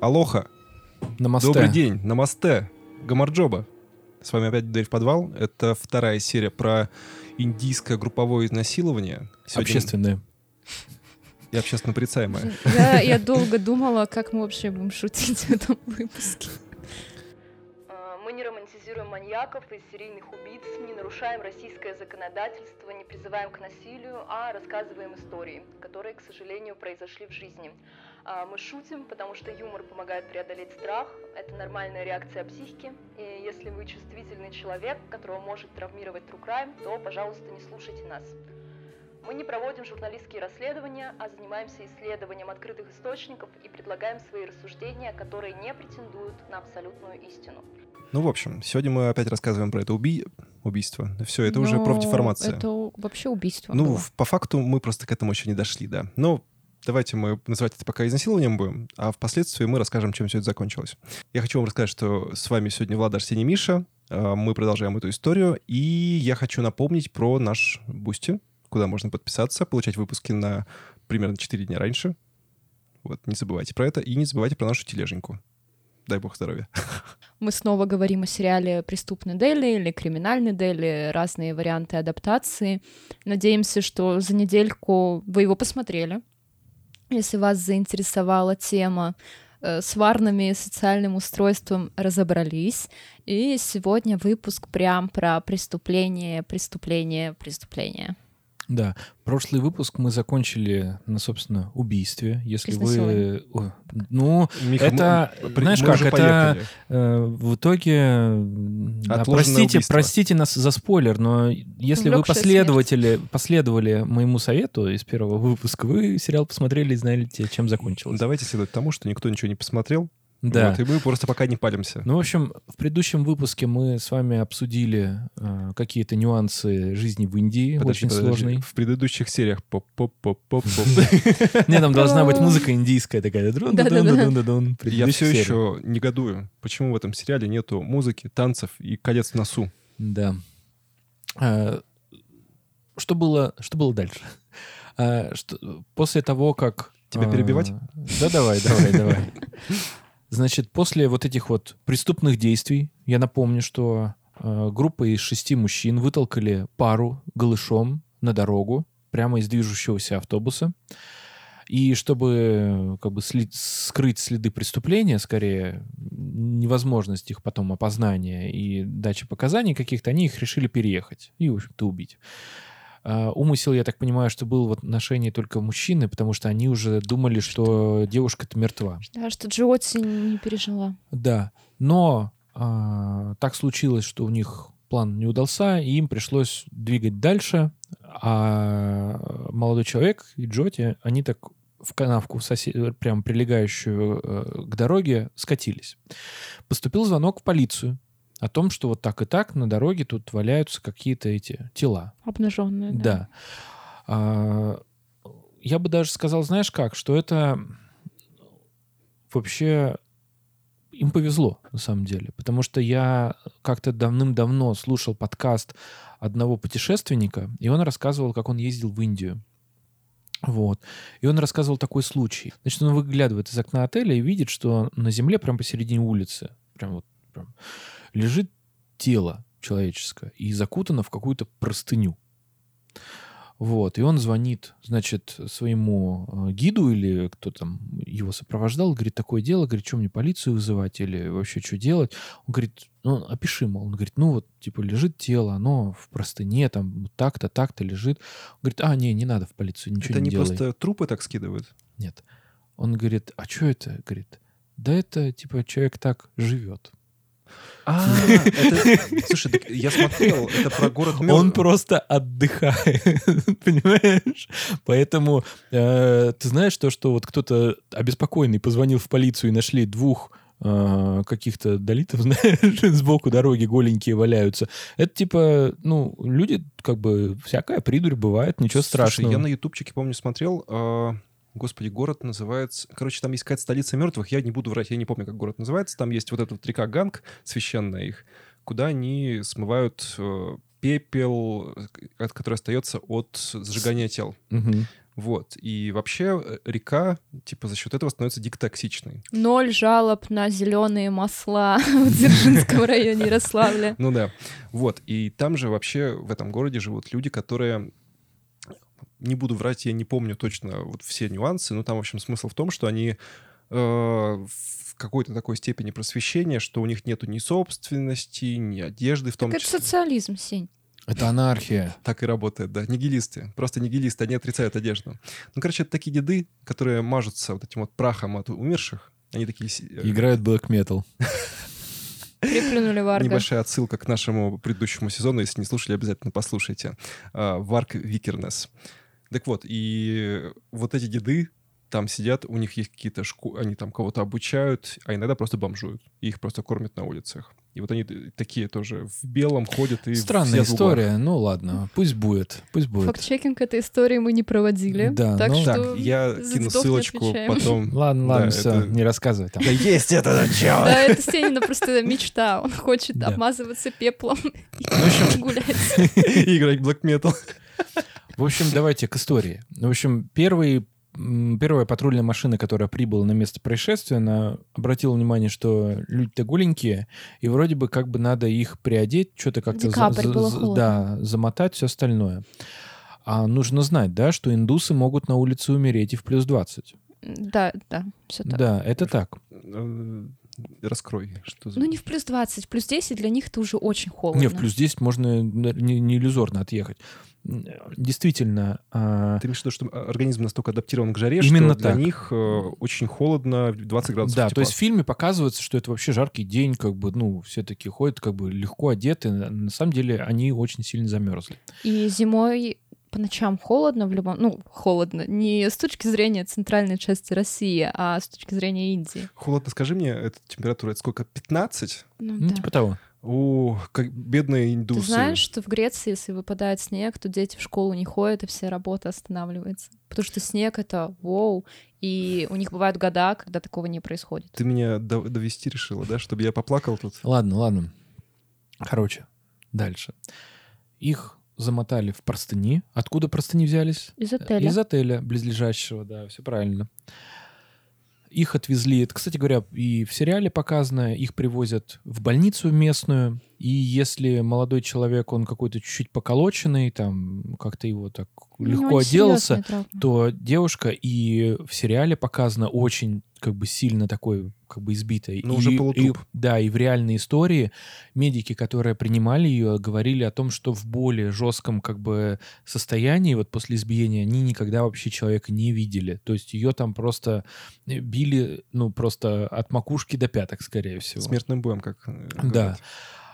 Алоха. Намасте. Добрый день. Намасте. Гамарджоба. С вами опять «Дверь в подвал». Это вторая серия про индийское групповое изнасилование. Сегодня- Общественное. И общественно порицаемое. Я, я долго думала, как мы вообще будем шутить в этом выпуске. А, Мы не романтизируем маньяков и серийных убийц, не нарушаем российское законодательство, не призываем к насилию, а рассказываем истории, которые, к сожалению, произошли в жизни. А, Мы шутим, потому что юмор помогает преодолеть страх, это нормальная реакция психики, и если вы чувствительный человек, которого может травмировать true crime, то, пожалуйста, не слушайте нас. Мы не проводим журналистские расследования, а занимаемся исследованием открытых источников и предлагаем свои рассуждения, которые не претендуют на абсолютную истину. Ну, в общем, сегодня мы опять рассказываем про это уби- убийство. Все, это уже Но профдеформация. Это вообще убийство Ну, было. по факту мы просто к этому еще не дошли, да. Но давайте мы называть это пока изнасилованием будем, а впоследствии мы расскажем, чем все это закончилось. Я хочу вам рассказать, что с вами сегодня Влад, Арсений, Миша. А, Мы продолжаем эту историю. И я хочу напомнить про наш Boosty, куда можно подписаться, получать выпуски на примерно 4 дня раньше. Вот, не забывайте про это. И не забывайте про нашу тележеньку. Дай бог здоровья. Мы снова говорим о сериале «Преступный Дели» или «Криминальный Дели», разные варианты адаптации. Надеемся, что за недельку вы его посмотрели. Если вас заинтересовала тема э, с варнами и социальным устройством разобрались. И сегодня выпуск прям про преступление, преступление, преступление. Да. Прошлый выпуск мы закончили на, собственно, убийстве. Если вы... О, Ну, Миха, Это, мы- знаешь мы как, это- э, в итоге... да, простите, убийство. простите нас за спойлер, но если вы Увлёкшая последователи, последовали моему совету из первого выпуска, вы сериал посмотрели и знаете, чем закончилось. Давайте следовать тому, что никто ничего не посмотрел. Да. Вот, и мы просто пока не палимся. Ну, в общем, в предыдущем выпуске мы с вами обсудили э, какие-то нюансы жизни в Индии, Подожди, очень подожди. сложные. В предыдущих сериях поп-поп-поп-поп. Не, там должна быть музыка индийская такая. Я все еще негодую, почему в этом сериале нету музыки, танцев и колец в носу. Да. А, Что было, что было дальше? А, После того, как... Тебя а, перебивать? Да, давай, давай, давай. Значит, после вот этих вот преступных действий, я напомню, что а, группа из шести мужчин вытолкали пару голышом на дорогу прямо из движущегося автобуса. И чтобы как бы сли- скрыть следы преступления, скорее, невозможность их потом опознания и дачи показаний каких-то, они их решили переехать и, в общем-то, убить. А, Умысел, я так понимаю, что был в отношении только мужчины, потому что они уже думали, что девушка-то мертва. Да, что Джоти не пережила. Да, но а, так случилось, что у них план не удался, и им пришлось двигать дальше, а молодой человек и Джоти, они так в канавку, сосед... прям прилегающую э, к дороге, скатились. Поступил звонок в полицию о том, что вот так и так на дороге тут валяются какие-то эти тела. Обнаженная, да. Да. А, Я бы даже сказал, знаешь как, что это вообще им повезло, на самом деле. Потому что я как-то давным-давно слушал подкаст одного путешественника, и он рассказывал, как он ездил в Индию. Вот. И он рассказывал такой случай. Значит, он выглядывает из окна отеля и видит, что на земле, прямо посередине улицы, прям вот прям, лежит тело человеческое и закутано в какую-то простыню. Вот, и он звонит, значит, своему э, гиду или кто там его сопровождал, говорит, такое дело, говорит, что мне полицию вызывать или вообще что делать? Он говорит, ну, опиши, мол. Он говорит, ну, вот, типа, лежит тело, оно в простыне, там, так-то, так-то лежит. Он говорит, а, не, не надо в полицию, ничего Это не они делай. просто трупы так скидывают? Нет. Он говорит, а что это? Говорит, да это, типа, человек так живет. А, это- Слушай, так я смотрел, это про город Он мертвых. просто отдыхает, понимаешь? Поэтому э, ты знаешь то, что вот кто-то обеспокоенный позвонил в полицию и нашли двух э, каких-то долитов, знаешь, сбоку дороги голенькие валяются. Это типа, ну, люди, как бы, всякая придурь бывает, ничего Слушай, страшного. я на ютубчике, помню, смотрел, а, господи, город называется... Короче, там есть какая-то столица мертвых, я не буду врать, я не помню, как город называется. Там есть вот эта вот река Ганг, священная их, куда они смывают э, пепел, э, который остается от сжигания тел. Мгм. Вот. И вообще э, река, типа, за счет этого становится дико токсичной. Ноль жалоб на зеленые масла в Дзержинском районе Ярославля. Ну да. Вот. И там же вообще в этом городе живут люди, которые не буду врать, я не помню точно вот все нюансы, но там, в общем, смысл в том, что они э, в какой-то такой степени просвещения, что у них нету ни собственности, ни одежды в том Так это числе. социализм, Сень. Это анархия. Так и работает, да. Нигилисты. Просто нигилисты, они отрицают одежду. Ну, короче, это такие деды, которые мажутся вот этим вот прахом от умерших. Они такие... э, Играют black metal. Приплюнули Варга. Небольшая отсылка к нашему предыдущему сезону. Если не слушали, обязательно послушайте. А, Варк Викернес. Так вот, и вот эти деды там сидят, у них есть какие-то шку... Они там кого-то обучают, а иногда просто бомжуют. И их просто кормят на улицах. И вот они такие тоже в белом ходят и Странная история. Ну ладно, пусть будет. Пусть будет. Факт-чекинг этой истории мы не проводили. Да, так ну- что Так, я кину ссылочку потом. Ладно, ладно, Да, все, это- не рассказывай там. Да есть это начало! Да, это Сенина просто мечта. Он хочет обмазываться пеплом и В общем, гулять. И играть в Black Metal. В общем, давайте к истории. В общем, первый, первая патрульная машина, которая прибыла на место происшествия, она обратила внимание, что люди-то голенькие, и вроде бы как бы надо их приодеть, что-то как-то... за- за-. Да, замотать, все остальное. А нужно знать, да, что индусы могут на улице умереть и в плюс 20. Да, да, все так. Да, это так. Э, Раскрой, что за... Ну не в плюс 20, в плюс 10 для них это уже очень холодно. Не, в плюс 10 можно не, не иллюзорно отъехать. Действительно, а, Ты имеешь в виду, что организм настолько адаптирован к жаре, Именно что для так. них э, очень холодно, 20 градусов Да, тепла. то есть в фильме показывается, что это вообще жаркий день, как бы, ну, все такие ходят, как бы легко одеты. На на самом деле они очень сильно замерзли. И зимой по ночам холодно в любом... Ну, холодно. Не с точки зрения центральной части России, а с точки зрения Индии. Холодно, скажи мне, эта температура, это сколько? 15? Ну, Ну, да. типа того. О, как бедные Ты индусы. знаешь, что в Греции, если выпадает снег, то дети в школу не ходят, и вся работа останавливается. Потому что снег — это вау, и у них бывают года, когда такого не происходит. Ты меня до- довести решила, да, чтобы я поплакал тут? Ладно, ладно. Короче, дальше. Их замотали в простыни. Откуда простыни взялись? Из отеля. Из отеля близлежащего, да, все правильно. Их отвезли, это, кстати говоря, и в сериале показано, их привозят в больницу местную, и если молодой человек, он какой-то чуть-чуть поколоченный, там как-то его так Ну, легко не отделался, то девушка и в сериале показана очень как бы сильно такой как бы избитой. Ну, уже полутруп. и- да, и в реальной истории медики, которые принимали ее, говорили о том, что в более жестком как бы состоянии, вот после избиения, они никогда вообще человека не видели. То есть ее там просто э, били, ну, просто от макушки до пяток, скорее всего. Смертным боем, как э, Да.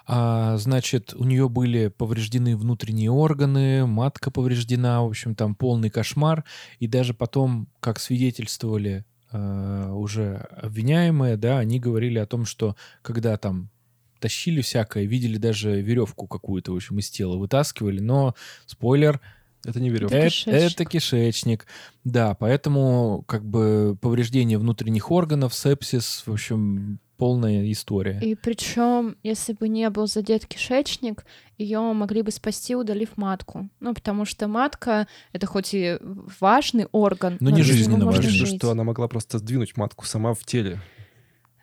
А, значит, у нее были повреждены внутренние органы, матка повреждена, в общем, там полный кошмар. И даже потом, как свидетельствовали уже обвиняемые, да, они говорили о том, что когда там тащили всякое, видели даже веревку какую-то, в общем, из тела вытаскивали, но, спойлер, Это не веревка. это, кишечник. это кишечник. Да, поэтому как бы повреждение внутренних органов, сепсис, в общем, полная история. И причем, если бы не был задет кишечник, ее могли бы спасти, удалив матку. Ну, потому что матка — это хоть и важный орган, Но не без него жизненно важный. Что она могла просто сдвинуть матку сама в теле.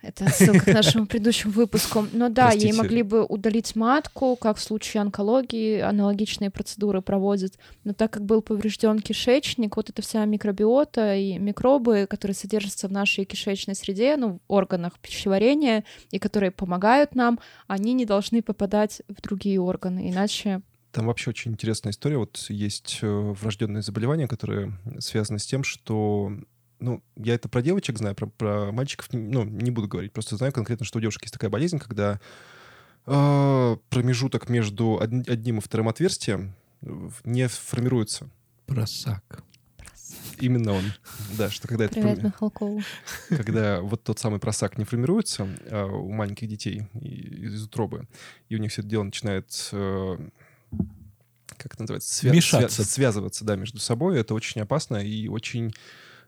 Это отсылка к нашему предыдущему выпуску. Но да, ей Простите. могли бы удалить матку, как в случае онкологии, аналогичные процедуры проводят. Но так как был поврежден кишечник, вот эта вся микробиота и микробы, которые содержатся в нашей кишечной среде, ну, в органах пищеварения, и которые помогают нам, они не должны попадать в другие органы, иначе Там вообще очень интересная история. Вот есть э, врожденные заболевания, которые связаны с тем, что... Ну, я это про девочек знаю, про, про мальчиков не- ну, не буду говорить. Просто знаю конкретно, что у девушек есть такая болезнь, когда э, промежуток между од- одним и вторым отверстием не формируется. Просак. Именно он. Да, что когда это привет форми- Михалкову. когда вот тот самый просак не формируется а, у маленьких детей из утробы, и у них все это дело начинает, э, как это называется, свя- Мешаться. свя- связываться, да, между собой, это очень опасно и очень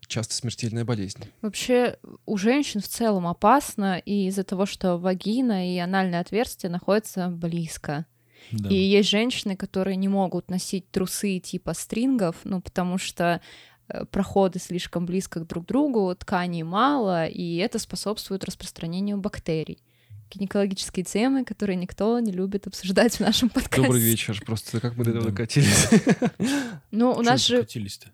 часто смертельная болезнь. Вообще у женщин в целом опасно и из-за того, что вагина и анальное отверстие находятся близко. Да. И есть женщины, которые не могут носить трусы типа стрингов, ну, потому что э, проходы слишком близко друг к другу, тканей мало, и это способствует распространению бактерий. Гинекологические темы, которые никто не любит обсуждать в нашем подкасте. Добрый вечер. Просто как мы до этого докатились. Ну, у нас же докатились-то?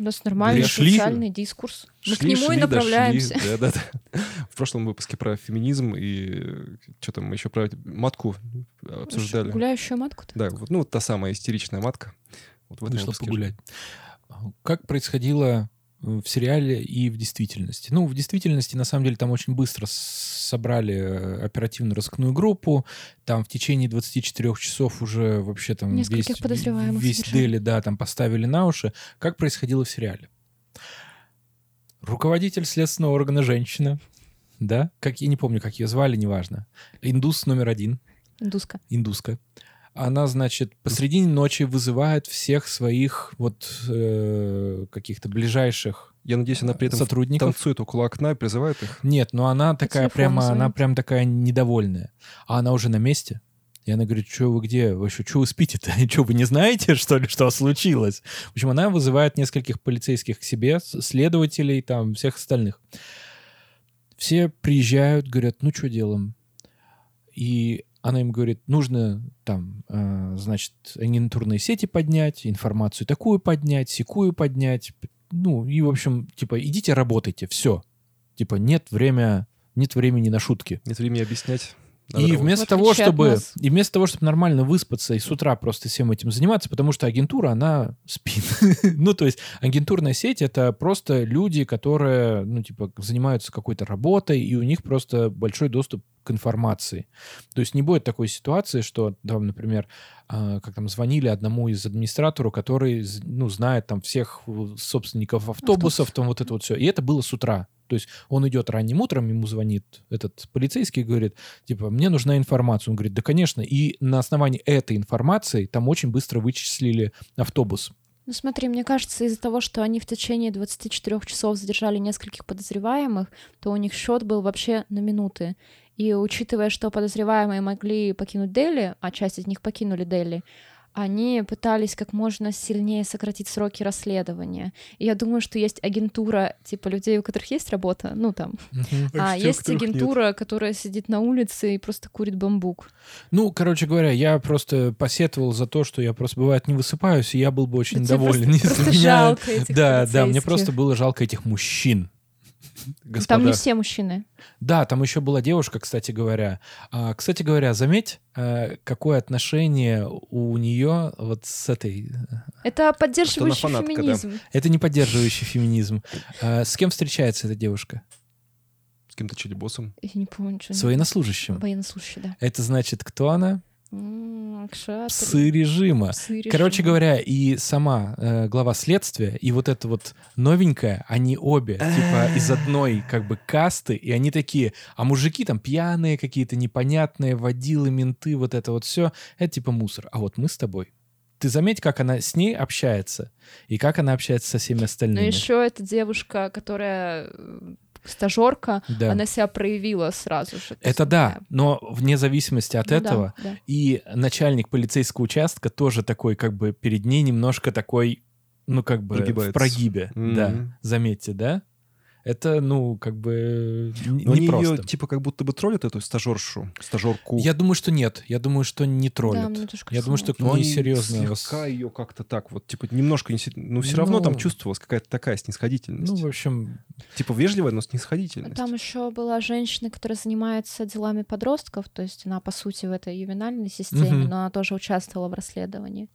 У нас нормальный Шли? социальный дискурс. Мы к Шли, нему и шли, направляемся. дошли. Да, да, да. В прошлом выпуске про феминизм и что там мы еще про матку обсуждали. Гуляющую матку-то? Да, вот, ну вот та самая истеричная матка. Вот в этом Вышла выпуске же. погулять. Как происходило э, в сериале и в действительности? Ну, в действительности, на самом деле, там очень быстро собрали э, оперативно-розыскную группу. Там в течение 24 часов уже вообще там Нескольких весь, подозреваемых весь. Дели, да, там поставили на уши. Как происходило в сериале? Руководитель следственного органа женщина, да, как я не помню, как ее звали, неважно. Индус номер один, Индуска. индуска. Она, значит, посредине ночи вызывает всех своих вот э, каких-то ближайших Я надеюсь, она при этом сотрудников. танцует около окна и призывает их. Нет, но она такая прямо, она звонит. прям такая недовольная. А она уже на месте. И она говорит, что вы где? Вы что, что вы спите-то? Что, вы не знаете, что ли, что случилось? В общем, она вызывает нескольких полицейских к себе, следователей, там, всех остальных. Все приезжают, говорят, ну, что делаем? И она им говорит, нужно там, э, значит, агентурные сети поднять, информацию такую поднять, секую поднять. Ну, и, в общем, типа, идите работайте, все. Типа, нет время, нет времени на шутки. Нет времени объяснять. Надо И работать. вместо того, чтобы и вместо того, чтобы нормально выспаться и с утра просто всем этим заниматься, потому что агентура она спит. ну то есть агентурная сеть это просто люди, которые ну типа занимаются какой-то работой и у них просто большой доступ к информации. То есть не будет такой ситуации, что там, например, а, как там звонили одному из администратору, который ну знает там всех э, собственников автобусов, там вот это вот все. И это было с утра. То есть он идет ранним утром, ему звонит этот полицейский и говорит, типа, мне нужна информация. Он говорит, да, конечно. И на основании этой информации там очень быстро вычислили автобус. Ну смотри, мне кажется, из-за того, что они в течение 24 часов задержали нескольких подозреваемых, то у них счет был вообще на минуты. И учитывая, что подозреваемые могли покинуть Дели, а часть из них покинули Дели, они пытались как можно сильнее сократить сроки расследования. И я думаю, что есть агентура типа людей, у которых есть работа, ну там, а есть агентура, которая сидит на улице и просто курит бамбук. Ну, короче говоря, я просто посетовал за то, что я просто бывает не высыпаюсь, и я был бы очень Да доволен. просто- если просто меня- жалко этих Да, да, мне просто было жалко этих мужчин. Там не Господа, все мужчины. Да, там еще была девушка, кстати говоря. А, кстати говоря, заметь, э, какое отношение у нее вот с этой... Это поддерживающий фанатка, да. феминизм. Это не поддерживающий феминизм. А, С кем встречается эта девушка? с кем-то челебосом. Я не помню, что... С военнослужащим. Военнослужащий, да. Это значит, кто она? Псы режима. Псы режима. Короче говоря, и сама э, глава следствия, и вот эта вот новенькая, они обе, типа, из одной, как бы, касты, и они такие, а мужики там пьяные какие-то, непонятные, водилы, менты, вот это вот все, это типа мусор. А вот мы с тобой. Ты заметь, как она с ней общается, и как она общается со всеми Но остальными. еще эта девушка, которая э, стажерка, Да. она себя проявила сразу же. Есть Это да, такая- но вне зависимости от Ну да, этого, да. И начальник полицейского участка тоже такой, как бы перед ней немножко такой, ну, как бы в Прогибается. прогибе. Мгм. Да, заметьте, да? Это, ну, как бы н- Но они непросто. ее типа как будто бы троллят, эту стажершу, стажерку. Я думаю, что нет. Я думаю, что не троллят. мне тоже Я думаю, что к ней они серьезно... вас- слегка ее как-то так вот, типа немножко, не ну все равно там Ну. чувствовалась какая-то такая снисходительность. Ну, в общем, Типа вежливая, но снисходительность. Там еще была женщина, которая занимается делами подростков, то есть она, по сути, в этой ювенальной системе, Мгм. но она тоже участвовала в расследовании.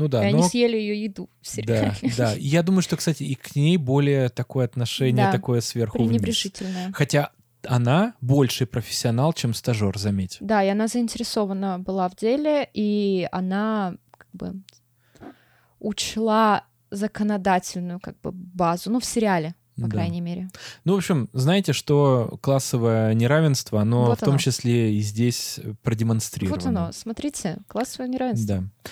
Ну да, и они но... съели ее еду в Да, сериале. да. И Я думаю, что, кстати, и к ней более такое отношение, Да, такое сверху вниз. Пренебрежительная. Хотя она больше профессионал, чем стажер, заметь. Да, и она заинтересована была в деле, и она как бы учла законодательную как бы базу, ну, в сериале, по Да. крайней мере. Ну, в общем, знаете, что классовое неравенство, оно Вот в том оно. числе и здесь продемонстрировано. Вот оно, смотрите, классовое неравенство. Да.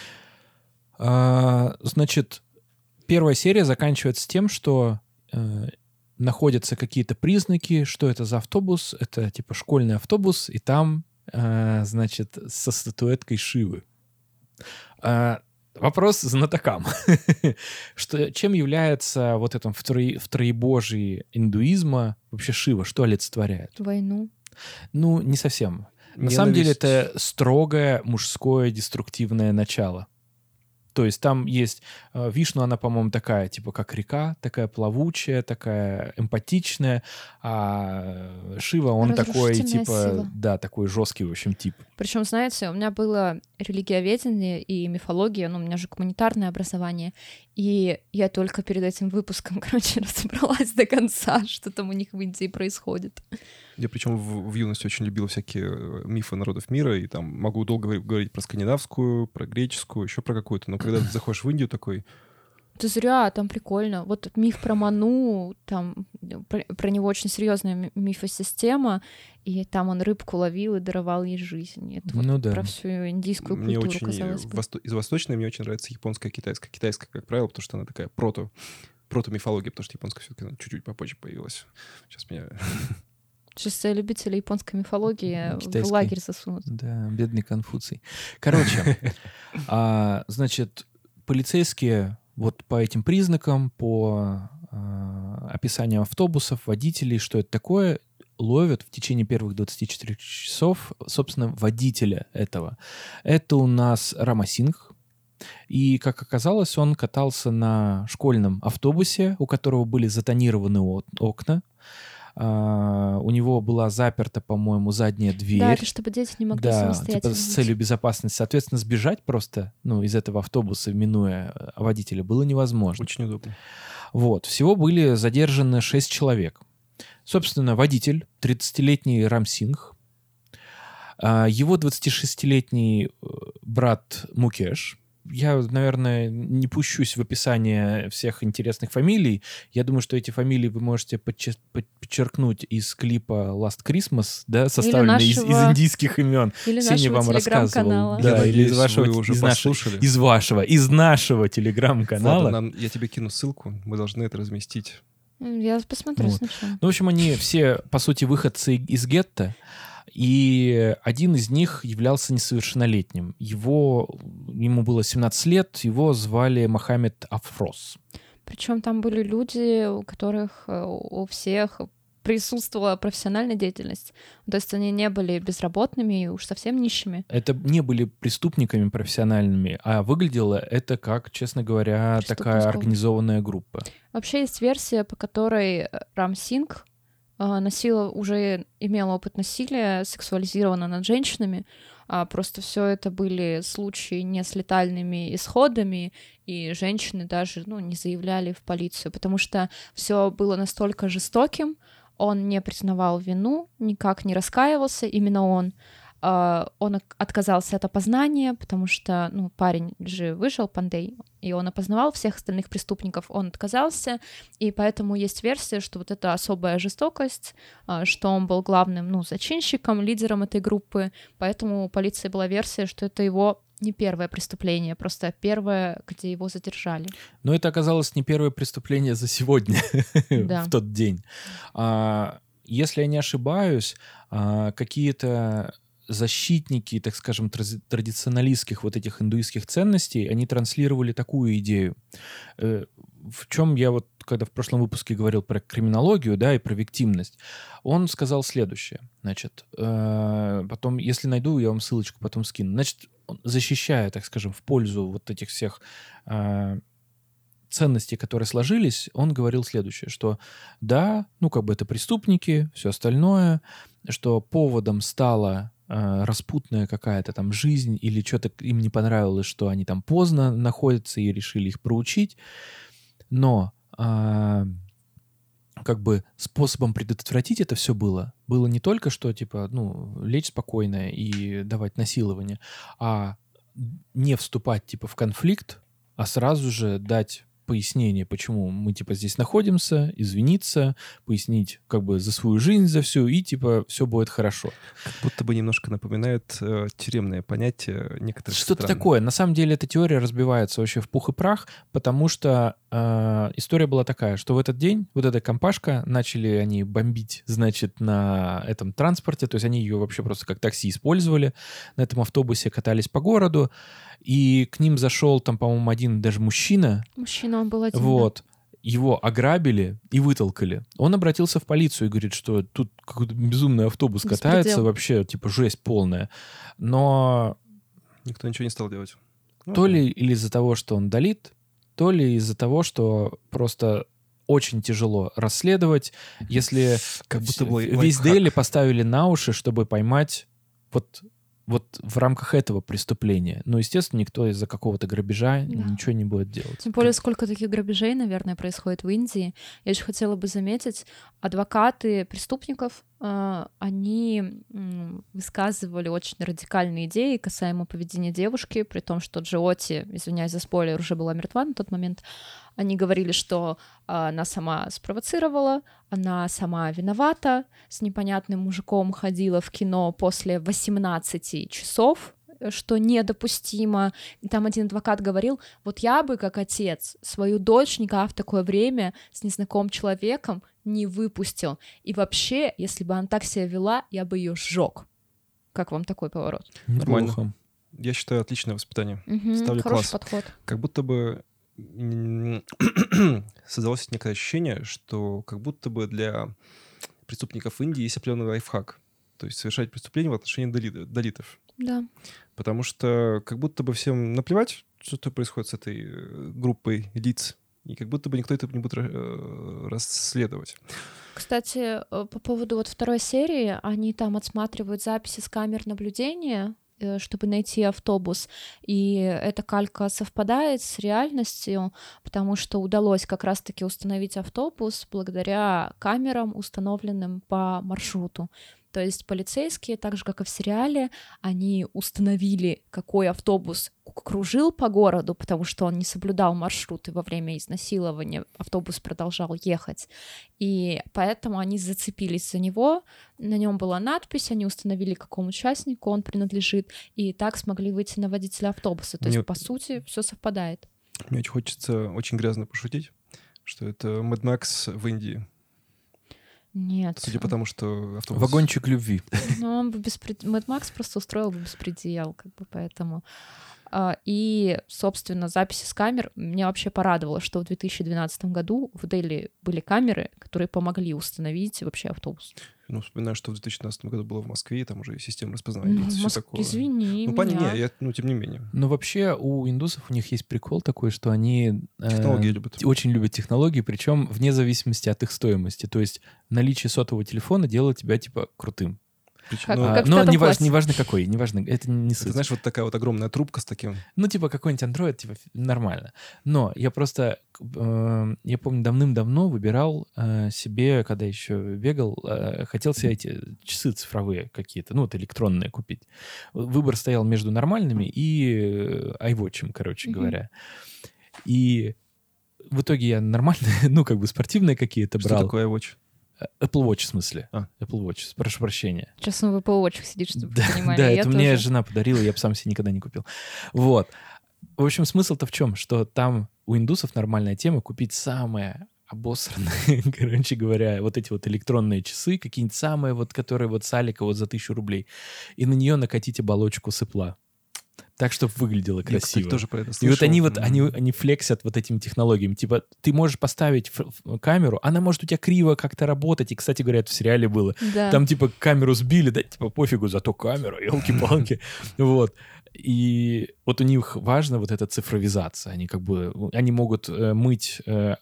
А, значит, первая серия заканчивается тем, что э, находятся какие-то признаки, что это за автобус. Это типа школьный автобус, и там, э, значит, со статуэткой Шивы. А, вопрос знатокам. что, чем является вот этом втро, втроебожии индуизма вообще Шива? Что олицетворяет? Войну. Ну, не совсем. На самом деле это строгое мужское деструктивное начало. То есть там есть э, Вишну, она, по-моему, такая, типа, как река, такая плавучая, такая эмпатичная, а Шива, он такой, типа, сила. да, такой жесткий, в общем, тип. Причем, знаете, у меня было религиоведение и мифология, ну, у меня же гуманитарное образование, и я только перед этим выпуском, короче, разобралась до конца, что там у них в Индии происходит. Я причем в, в юности очень любил всякие э, мифы народов мира, и там могу долго говорить про скандинавскую, про греческую, еще про какую-то. Но когда ты заходишь в Индию, такой... Ты зря, там прикольно. Вот миф про Ману, там про, про него очень серьезная мифосистема, и там он рыбку ловил и даровал ей жизнь. Это ну вот да. Про всю индийскую мне культуру, очень, казалось бы. Восто... Из восточной мне очень нравится японская, китайская. Китайская, как правило, потому что она такая прото прото-мифология, потому что японская все-таки ну, чуть-чуть попозже появилась. Сейчас меня Сейчас любители японской мифологии Китайский. в лагерь засунут. Да, бедный Конфуций. Короче, а, значит, полицейские вот по этим признакам, по а, описанию автобусов, водителей, что это такое, ловят в течение первых 24 часов, собственно, водителя этого. Это у нас Рамасинг, и, как оказалось, он катался на школьном автобусе, у которого были затонированы окна. Uh, у него была заперта, по-моему, задняя дверь. Да, это чтобы дети не могли да, самостоятельно типа с целью безопасности. Соответственно, сбежать просто ну, из этого автобуса, минуя э, водителя, было невозможно. Очень удобно. Вот. Всего были задержаны 6 человек. Собственно, водитель, 30-летний Рамсинг, uh, его 26-летний э, брат Мукеш, я, наверное, не пущусь в описание всех интересных фамилий. Я думаю, что эти фамилии вы можете подчеркнуть из клипа Last Christmas, да, составленный нашего... из, из индийских имен. Или Сеня вам рассказывал. Да, или из вашего, уже из, нашего, из вашего, из нашего телеграм-канала. Ладно, нам, я тебе кину ссылку, мы должны это разместить. Я посмотрю вот. сначала. Ну, в общем, они все, по сути, выходцы из гетто. И один из них являлся несовершеннолетним. Его, ему было 17 лет, его звали Мохаммед Афрос. Причем там были люди, у которых э, у всех присутствовала профессиональная деятельность. То есть они не были безработными и уж совсем нищими. Это не были преступниками профессиональными, а выглядело это как, честно говоря, такая организованная группа. Вообще есть версия, по которой э, А, носила, уже имела опыт насилия, сексуализирована над женщинами, а просто все это были случаи не с летальными исходами, и женщины даже ну, не заявляли в полицию, потому что все было настолько жестоким, он не признавал вину, никак не раскаивался, именно он. А, он отказался от опознания, потому что, ну, парень же выжил, Пандей, и он опознавал всех остальных преступников, он отказался, и поэтому есть версия, что вот эта особая жестокость, а, что он был главным, ну, зачинщиком, лидером этой группы, поэтому у полиции была версия, что это его не первое преступление, просто первое, где его задержали. Но это оказалось не первое преступление за сегодня, в тот день. А, если я не ошибаюсь, какие-то защитники, так скажем, традиционалистских вот этих индуистских ценностей, они транслировали такую идею. Э, в чем я вот, когда в прошлом выпуске говорил про криминологию, да, и про виктимность, он сказал следующее, значит, э, потом, если найду, я вам ссылочку потом скину. Значит, защищая, так скажем, в пользу вот этих всех э, ценностей, которые сложились, он говорил следующее, что да, ну как бы это преступники, все остальное, что поводом стало распутная какая-то там жизнь или что-то им не понравилось, что они там поздно находятся и решили их проучить. Но э, как бы способом предотвратить это все было, было не только что, типа, ну, лечь спокойно и давать насилование, а не вступать, типа, в конфликт, а сразу же дать пояснение, почему мы, типа, здесь находимся, извиниться, пояснить, как бы, за свою жизнь, за всю, и, типа, все будет хорошо. Как будто бы немножко напоминает э, тюремное понятие некоторых Что-то стран. такое. На самом деле эта теория разбивается вообще в пух и прах, потому что э, история была такая, что в этот день вот эта компашка начали они бомбить, значит, на этом транспорте, то есть они ее вообще просто как такси использовали, на этом автобусе катались по городу, и к ним зашел там, по-моему, один даже мужчина, Мужчина он был один. да. вот, его ограбили и вытолкали. Он обратился в полицию и говорит, что тут какой-то безумный автобус Беспредел. катается, вообще, типа, жесть полная. Но Никто ничего не стал делать. Ну, то окей. ли или из-за того, что он долит, то ли из-за того, что просто очень тяжело расследовать, если Как будто бы весь. Дели поставили на уши, чтобы поймать вот, вот в рамках этого преступления. Но, естественно, никто из-за какого-то грабежа Да. ничего не будет делать. Тем более, сколько таких грабежей, наверное, происходит в Индии. Я еще хотела бы заметить, адвокаты преступников, они м, высказывали очень радикальные идеи касаемо поведения девушки, при том, что Джиоти, извиняюсь за спойлер, уже была мертва на тот момент. Они говорили, что э, она сама спровоцировала, она сама виновата, с непонятным мужиком ходила в кино после 18 часов, что недопустимо. И там один адвокат говорил, вот я бы, как отец, свою дочь никогда в такое время с незнакомым человеком не выпустил. И вообще, если бы она так себя вела, я бы ее сжег. Как вам такой поворот? Нормально. Неплохо. Я считаю, отличное воспитание. Мгм, Ставлю Хороший класс. подход. Как будто бы создалось некое ощущение, что как будто бы для преступников Индии есть определенный лайфхак. То есть совершать преступление в отношении далитов. Да. Потому что как будто бы всем наплевать, что происходит с этой э, группой лиц, и как будто бы никто это не будет э, расследовать. Кстати, э, по поводу вот второй серии, они там отсматривают записи с камер наблюдения, чтобы найти автобус, и эта калька совпадает с реальностью, потому что удалось как раз-таки установить автобус благодаря камерам, установленным по маршруту. То есть полицейские, так же как и в сериале, они установили, какой автобус кружил по городу, потому что он не соблюдал маршрут, и во время изнасилования автобус продолжал ехать. И поэтому они зацепились за него, на нем была надпись, они установили, какому участнику он принадлежит, и так смогли выйти на водителя автобуса. То Мне- есть, по сути, все совпадает. Мне очень хочется очень грязно пошутить, что это Mad Max в Индии. Нет. Судя по тому, что автобус... Вагончик любви. Ну, он бы беспред... Mad Max просто устроил бы беспредел, как бы поэтому. А, И, собственно, записи с камер меня вообще порадовало, что в 2012 году в Дели были камеры, которые помогли установить вообще автобус. Ну, вспоминаю, что в 2012 году было в Москве, там уже и система распознавания Ну, лиц, Моск- такое. Извини Ну, понятно, меня. не, я, ну, тем не менее. Но вообще у индусов у них есть прикол такой, что они э, Технологии любят. очень любят технологии, причем вне зависимости от их стоимости. То есть наличие сотового телефона делает тебя типа крутым. Как- ну, А, как но пятом неважно, классе. неважно какой, неважно, это не ты суть. знаешь, вот такая вот огромная трубка с таким... Ну, типа, какой-нибудь Android, типа, нормально. Но я просто, э, я помню, давным-давно выбирал э, себе, когда еще бегал, э, хотел себе эти часы цифровые какие-то, ну, вот электронные купить. Выбор стоял между нормальными и э, iWatch, короче Мгм. говоря. И в итоге я нормальные, ну, как бы спортивные какие-то Что брал. такое iWatch? Apple Watch, в смысле. А. Apple Watch, прошу прощения. Сейчас он в Apple Watch сидит, чтобы Да, понимали. да, Я это мне тоже. жена подарила, я бы сам себе никогда не купил. Вот. В общем, смысл-то в чем? Что там у индусов нормальная тема купить самое обосранные, короче говоря, вот эти вот электронные часы, какие-нибудь самые вот, которые вот с Алика вот за тысячу рублей, и на нее накатить оболочку с Apple. Так, чтобы выглядело Я, красиво. тоже про это И слышал. вот они вот, они, они флексят вот этими технологиями. Типа, ты можешь поставить ф- ф- камеру, она может у тебя криво как-то работать. И, кстати говоря, это в сериале было. Да. Там, типа, камеру сбили, да, типа, пофигу, зато камера, елки-палки. Вот. И вот у них важна вот эта цифровизация. Они как бы, они могут э, мыть э,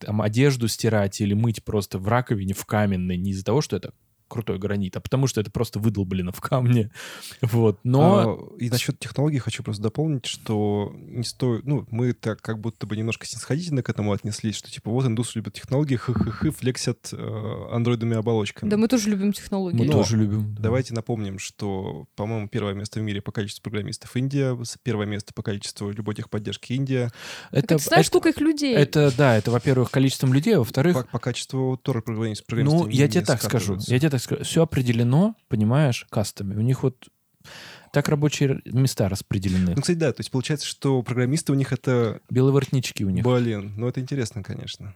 там, одежду стирать или мыть просто в раковине, в каменной, не из-за того, что это крутой гранит, а потому что это просто выдолблено в камне. Вот. Но... А, и насчет технологий хочу просто дополнить, что не стоит... Ну, мы так как будто бы немножко снисходительно к этому отнеслись, что типа вот индусы любят технологии, хы-хы-хы, флексят э, андроидными оболочками. Да мы тоже любим технологии. Мы Но тоже любим. да. Давайте напомним, что, по-моему, первое место в мире по количеству программистов Индия, первое место по количеству любой техподдержки Индия, Это, Это, знаешь, сколько их людей? это, да, это, во-первых, количеством людей, а во-вторых, по, по качеству тоже программист, Ну, я тебе так скажу. Я тебе так скажу. Все определено, понимаешь, кастами. У них вот так рабочие места распределены. Ну, кстати, да, то есть получается, что программисты у них это... Белые воротнички у них. Блин, ну это интересно, конечно.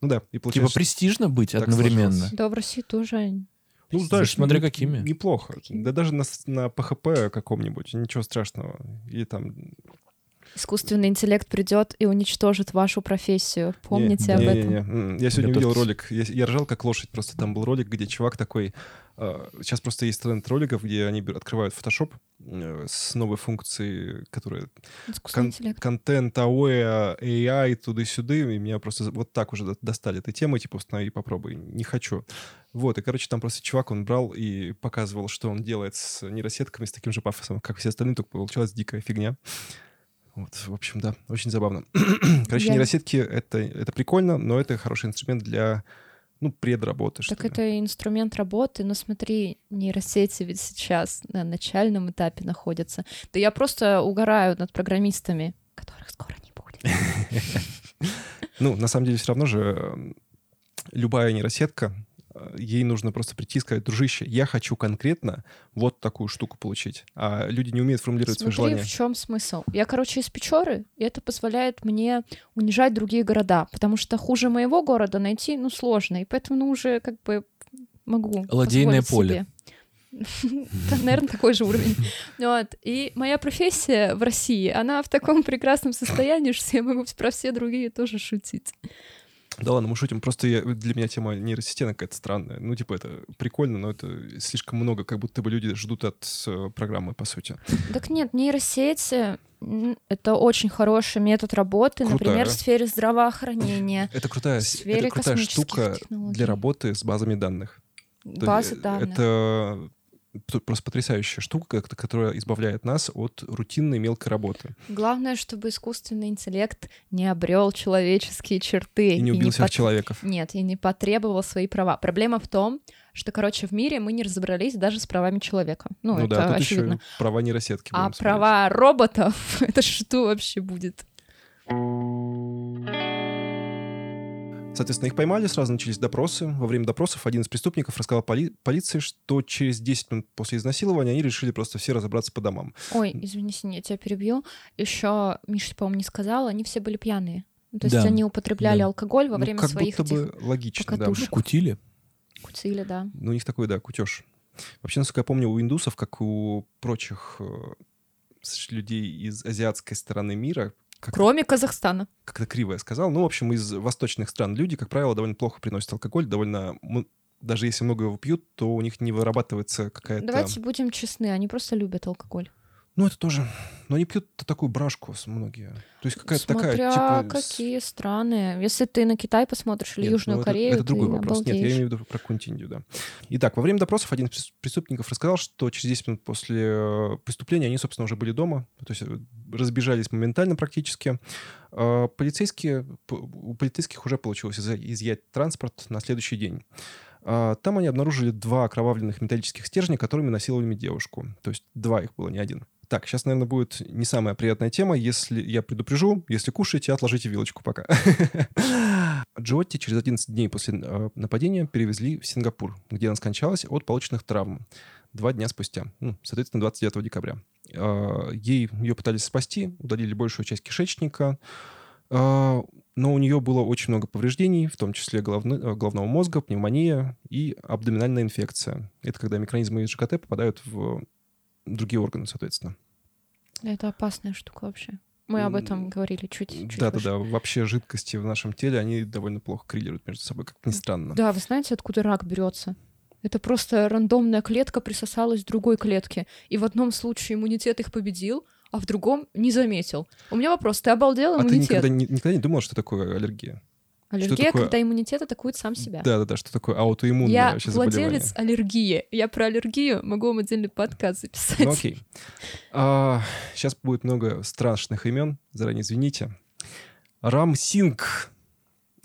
Ну да, и Типа получается... престижно быть одновременно. сложилось. Да, в России тоже. Ну, Слушай, смотря не- какими. Неплохо. Какими? Да даже на, на PHP каком-нибудь, ничего страшного. Или там... Искусственный интеллект придет и уничтожит вашу профессию. Помните об Не, не, этом. не, м, Я сегодня видел Готовьтесь. ролик, я, я ржал как лошадь, просто там был ролик, где чувак такой... э, сейчас просто есть тренд роликов, где они открывают Photoshop э, с новой функцией, которая Искусственный кон- интеллект. контент, АОЭ, AI, туда-сюда, и меня просто вот так уже до- достали этой темы, типа, установи, попробуй. Не хочу. Вот, и, короче, там просто чувак, он брал и показывал, что он делает с нейросетками, с таким же пафосом, как все остальные, только получалась дикая фигня. Вот, в общем, да, очень забавно. Короче, Я- нейросетки — это, это прикольно, но это хороший инструмент для, ну, предработы, Так ли. это инструмент работы, но смотри, нейросети ведь сейчас на начальном этапе находятся. Да я просто угораю над программистами, которых скоро не будет. Ну, на самом деле, все равно же любая нейросетка, ей нужно просто прийти и сказать, дружище, я хочу конкретно вот такую штуку получить. А люди не умеют формулировать свои Смотри, желания. в чем смысл? Я, короче, из Печоры, и это позволяет мне унижать другие города, потому что хуже моего города найти, ну, сложно, и поэтому, ну, уже как бы могу Ладейное поле. себе. Наверное, такой же уровень. Вот. И моя профессия в России, она в таком прекрасном состоянии, что я могу про все другие тоже шутить. Да ладно, мы шутим. Просто я- для меня тема нейросети она какая-то странная. Ну, типа, это прикольно, но это слишком много, как будто бы люди ждут от э, программы, по сути. Так нет, нейросети это очень хороший метод работы, Крутая. например, в сфере здравоохранения, Это крутая, это крутая штука технологий. для работы с базами данных. Базы э, данных. Это просто потрясающая штука, ко- которая избавляет нас от рутинной мелкой работы. Главное, чтобы искусственный интеллект не обрел человеческие черты. И не убил всех пот- человеков. Нет, и не потребовал свои права. Проблема в том, что, короче, в мире мы не разобрались даже с правами человека. Ну, Ну это да, тут очевидно. еще права нейросетки. А смотреть. права роботов, это что вообще будет? Соответственно, их поймали, сразу начались допросы. Во время допросов один из преступников рассказал поли- полиции, что через 10 минут после изнасилования они решили просто все разобраться по домам. Ой, извини, Синя, я тебя перебью. Еще, Миша, по-моему, не сказала, они все были пьяные. Ну, То есть Да, они употребляли да. алкоголь во Ну, время как своих будто этих бы логично, да. покатушек. Кутили? кутили, да. Ну, у них такой, да, кутеж. Вообще, насколько я помню, у индусов, как и у прочих э, людей из азиатской стороны мира, как Кроме Казахстана. как-то криво я сказал, ну, в общем, из восточных стран люди, как правило, довольно плохо приносят алкоголь, довольно... Даже если много его пьют, то у них не вырабатывается какая-то... Давайте будем честны, они просто любят алкоголь. Ну, это тоже. Но они пьют такую брашку многие. То есть какая-то такая, Смотря типа... с- какие страны. Если ты на Китай посмотришь или Нет, Южную ну, это- Корею, Это, другой ты вопрос. Нет, я обалдеешь. имею в виду про какую-нибудь Индию, да. Итак, во время допросов один из прес- преступников рассказал, что через 10 минут после э, преступления они, собственно, уже были дома. То есть э, разбежались моментально практически. А Полицейские, у полицейских уже получилось изъя- изъять транспорт на следующий день. Там они обнаружили два окровавленных металлических стержня, которыми насиловали девушку. То есть два их было, не один. Так, сейчас, наверное, будет не самая приятная тема. Если я предупрежу, если кушаете, отложите вилочку пока. Джотти через 11 дней после э, нападения перевезли в Сингапур, где она скончалась от полученных травм. Два дня спустя, ну, соответственно, 29 декабря. Э, Ей, ее пытались спасти, удалили большую часть кишечника, э, но у нее было очень много повреждений, в том числе головны- головного мозга, пневмония и абдоминальная инфекция. Это когда микронизмы из ЖКТ попадают в другие органы, соответственно. Это опасная штука вообще. Мы об этом говорили чуть чуть Да-да-да, выше. вообще жидкости в нашем теле, они довольно плохо коррелируют между собой, как ни странно. Да, вы знаете, откуда рак берется? Это просто рандомная клетка присосалась к другой клетке. И в одном случае иммунитет их победил, а в другом не заметил. У меня вопрос, ты обалдел А ты иммунитет? никогда никогда не думал, что такое аллергия? Аллергия, такое- когда иммунитет атакует сам себя. Да-да-да, что такое аутоиммунное Я вообще заболевание. владелец аллергии. Я про аллергию могу вам отдельный подкаст записать. Ну окей. сейчас будет много страшных имен, заранее извините. Рам Синг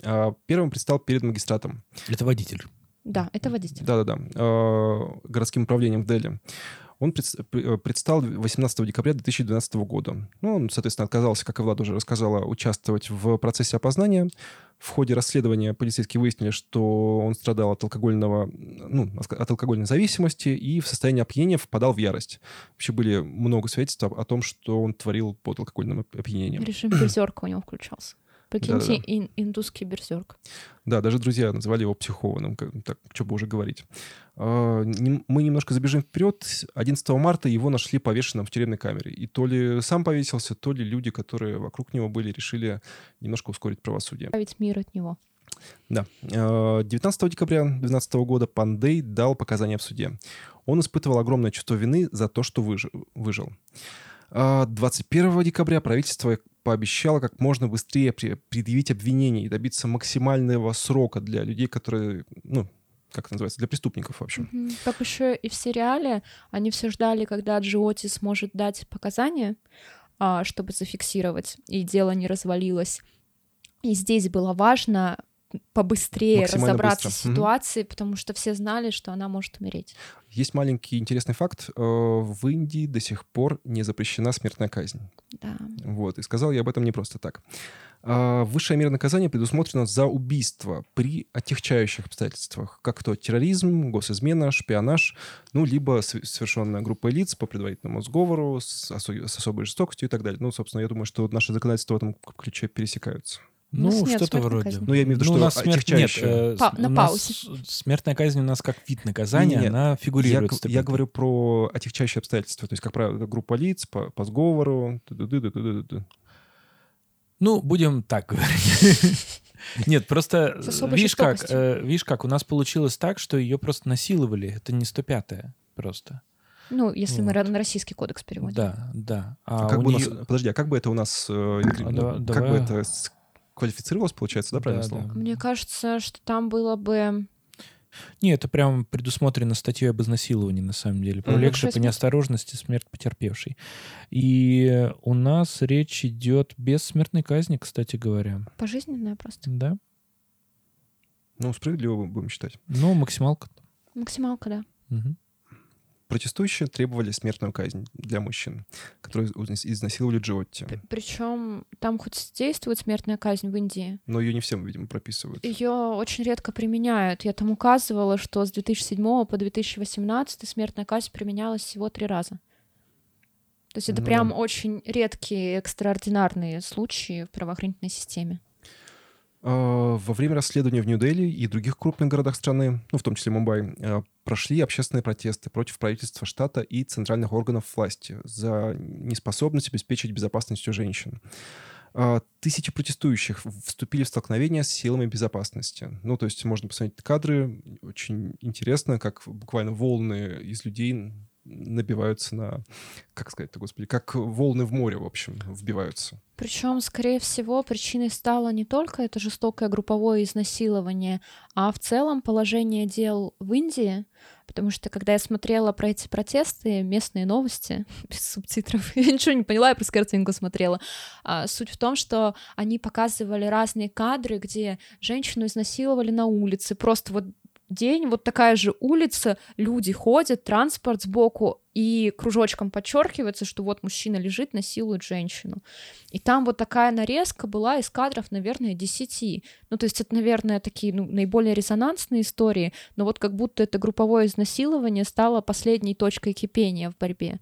а, первым предстал перед магистратом. Это водитель. Да, это водитель. Да-да-да. а, городским управлением в Дели. Он э, предстал 18 декабря 2012 года. Ну, он, соответственно, отказался, как и Влада уже рассказала, участвовать в процессе опознания. В ходе расследования полицейские выяснили, что он страдал от алкогольного, ну, от алкогольной зависимости и в состоянии опьянения впадал в ярость. Вообще были много свидетельств о том, что он творил под алкогольным оп- опьянением. Режим берзерка у него включался. Прикиньте, Да-да-да. ин- индусский берзерк. Да, даже друзья называли его психованным, как- так, что бы уже говорить. А, Мы немножко забежим вперед. 11 марта его нашли повешенным в тюремной камере. И то ли сам повесился, то ли люди, которые вокруг него были, решили немножко ускорить правосудие. Править мир от него. Да. А, 19 декабря 2012 года Пандей дал показания в суде. Он испытывал огромное чувство вины за то, что выжи- выжил. А 21 декабря правительство пообещало как можно быстрее предъявить обвинение и добиться максимального срока для людей, которые, ну, как это называется, для преступников, в общем. Как еще и в сериале, они все ждали, когда Джиоти сможет дать показания, а, чтобы зафиксировать, и дело не развалилось. И здесь было важно побыстрее Максимально разобраться быстро. с ситуацией, потому что все знали, что она может умереть. Есть маленький интересный факт. Э, В Индии до сих пор не запрещена смертная казнь. Да. Вот, и сказал я об этом не просто так. А, Высшая мера наказания предусмотрена за убийство при отягчающих обстоятельствах, как то терроризм, госизмена, шпионаж, ну, либо совершенная группа лиц по предварительному сговору с, осо- с особой жестокостью и так далее. Ну, собственно, я думаю, что наши законодательства в этом ключе пересекаются. У нас Ну, нет что-то вроде. казни. Ну, я имею в виду, Ну, у что нас смерть нет. э, Па- на у нас паузе. Смертная казнь у нас как вид наказания, Не-не, она Я, фигурирует. я статуте. говорю про отягчающие обстоятельства. То есть, как правило, это группа лиц по, по сговору. Ну, будем так говорить. Нет, просто особой видишь как, э, видишь как, у нас получилось так, что ее просто насиловали. Это не 105-я просто. Ну, если мы Вот. ра- на российский кодекс переводим. Да, да. А А как у бы у неё- нас, подожди, а как бы это у нас, э, А ну, да- как давай- бы это квалифицировалось, получается, да, правильно Да, слово? да. Мне кажется, что там было бы... Не, это прям предусмотрено статьей об изнасиловании, на самом деле. Повлекшей Шесть по неосторожности смерть потерпевшей. И у нас речь идет без смертной казни, кстати говоря. Пожизненная просто. Да? Ну, справедливо будем считать. Ну, максималка. Максималка, да. Мгм. Протестующие требовали смертную казнь для мужчин, которые изнасиловали Джиотти. Причем там хоть действует смертная казнь в Индии, Но ее не всем, видимо, прописывают. ее очень редко применяют. Я там указывала, что с 2007 по 2018 смертная казнь применялась всего три раза. То есть это Ну прям очень редкие, экстраординарные случаи в правоохранительной системе. А, Во время расследования в Нью-Дели и других крупных городах страны, ну, в том числе Мумбай, а, прошли общественные протесты против правительства штата и центральных органов власти за неспособность обеспечить безопасностью женщин. А, Тысячи протестующих вступили в столкновение с силами безопасности. Ну, то есть можно посмотреть кадры. Очень интересно, как буквально волны из людей набиваются на... Как сказать-то, господи? Как волны в море, в общем, вбиваются. Причем, скорее всего, причиной стало не только это жестокое групповое изнасилование, а в целом положение дел в Индии. Потому что, когда я смотрела про эти протесты, местные новости, без субтитров, я ничего не поняла, я просто картинку смотрела. А, суть в том, что они показывали разные кадры, где женщину изнасиловали на улице. Просто вот день, вот такая же улица, люди ходят, транспорт сбоку, и кружочком подчеркивается, что вот мужчина лежит, насилует женщину. И там вот такая нарезка была из кадров, наверное, 10. Ну, то есть это, наверное, такие ну, наиболее резонансные истории, но вот как будто это групповое изнасилование стало последней точкой кипения в борьбе.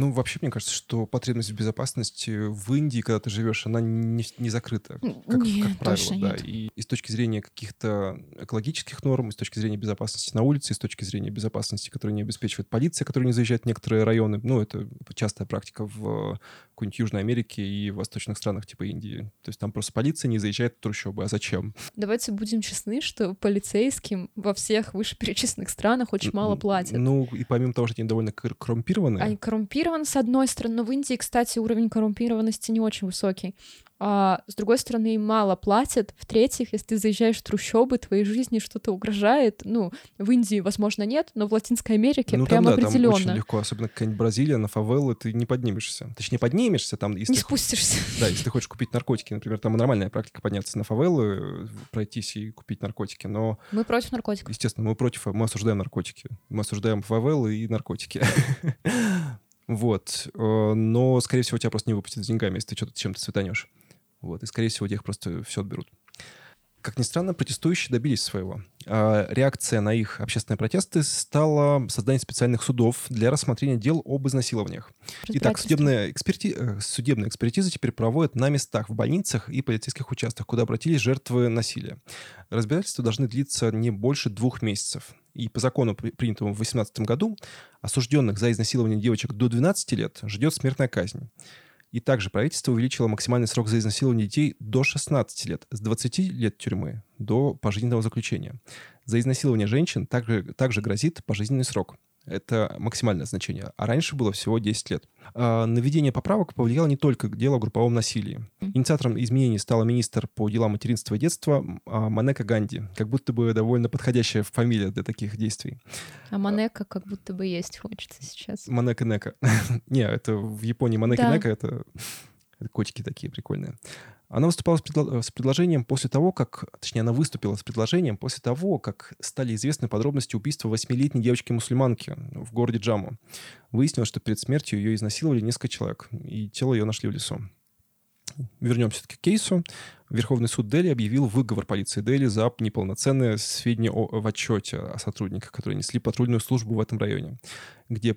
Ну, вообще, мне кажется, что потребность в безопасности в Индии, когда ты живешь, она не, не закрыта, как, как Нет, правило, точно да. нет. И, и с точки зрения каких-то экологических норм, и с точки зрения безопасности на улице, и с точки зрения безопасности, которую не обеспечивает полиция, которая не заезжает в некоторые районы. Ну, это частая практика в какой-нибудь Южной Америке и в восточных странах типа Индии. То есть там просто полиция не заезжает в трущобы. А зачем? Давайте будем честны, что полицейским во всех вышеперечисленных странах очень мало платят. Ну, и помимо того, что они довольно кор- коррумпированы, Они коррумпированы, с одной стороны, но в Индии, кстати, уровень коррумпированности не очень высокий. а с другой стороны, им мало платят. В-третьих, если ты заезжаешь в трущобы, твоей жизни что-то угрожает. Ну, в Индии, возможно, нет, но в Латинской Америке Ну, прям там, да, определенно. там очень легко, особенно какая-нибудь Бразилия, на фавелы ты не поднимешься. Точнее, поднимешься там, если Не ты спустишься. Да, если ты хочешь купить наркотики, например, там нормальная практика подняться на фавелы, пройтись и купить наркотики, но, Мы против наркотиков. естественно, мы против, мы осуждаем наркотики. Мы осуждаем фавелы и наркотики. Вот. Э, Но, скорее всего, тебя просто не выпустят с деньгами, если ты что-то чем-то цветанешь. Вот. И, скорее всего, их просто все отберут. Как ни странно, протестующие добились своего. А Реакция на их общественные протесты стала создание специальных судов для рассмотрения дел об изнасилованиях. Итак, судебная, эксперти... э, судебная экспертиза теперь проводят на местах, в больницах и полицейских участках, куда обратились жертвы насилия. Разбирательства должны длиться не больше двух месяцев. И по закону, при- принятому в 2018 году, осужденных за изнасилование девочек до 12 лет ждет смертная казнь. И также правительство увеличило максимальный срок за изнасилование детей до 16 лет, с 20 лет тюрьмы до пожизненного заключения. За изнасилование женщин также, также грозит пожизненный срок. Это максимальное значение. А раньше было всего 10 лет. А, наведение поправок повлияло не только дело о групповом насилии. Инициатором изменений стала министр по делам материнства и детства а, Манека Ганди. Как будто бы довольно подходящая фамилия для таких действий. А Манека как будто бы есть хочется сейчас. Манека Нека. Не, это в Японии Манека. Нека это, это котики такие прикольные. Она выступала с, предло- с предложением после того, как... Точнее, она выступила с предложением после того, как стали известны подробности убийства восьмилетней девочки-мусульманки в городе Джаму. Выяснилось, что перед смертью ее изнасиловали несколько человек, и тело ее нашли в лесу. Вернемся к кейсу. Верховный суд Дели объявил выговор полиции Дели за неполноценные сведения о, в отчете о сотрудниках, которые несли патрульную службу в этом районе, где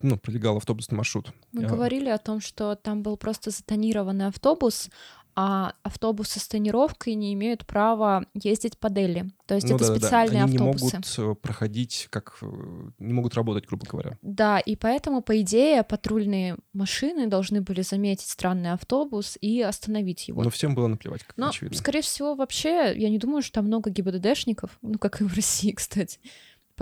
ну, пролегал автобусный маршрут. Мы А, говорили о том, что там был просто затонированный автобус, а автобусы с тонировкой не имеют права ездить по Дели. То есть ну это да-да-да. специальные Они автобусы. не могут э, проходить, как... э, Не могут работать, грубо говоря. Да, и поэтому, по идее, патрульные машины должны были заметить странный автобус и остановить его. Но всем было наплевать, как Но, очевидно. скорее всего, вообще, я не думаю, что там много ГИБДДшников, ну, как и в России, кстати.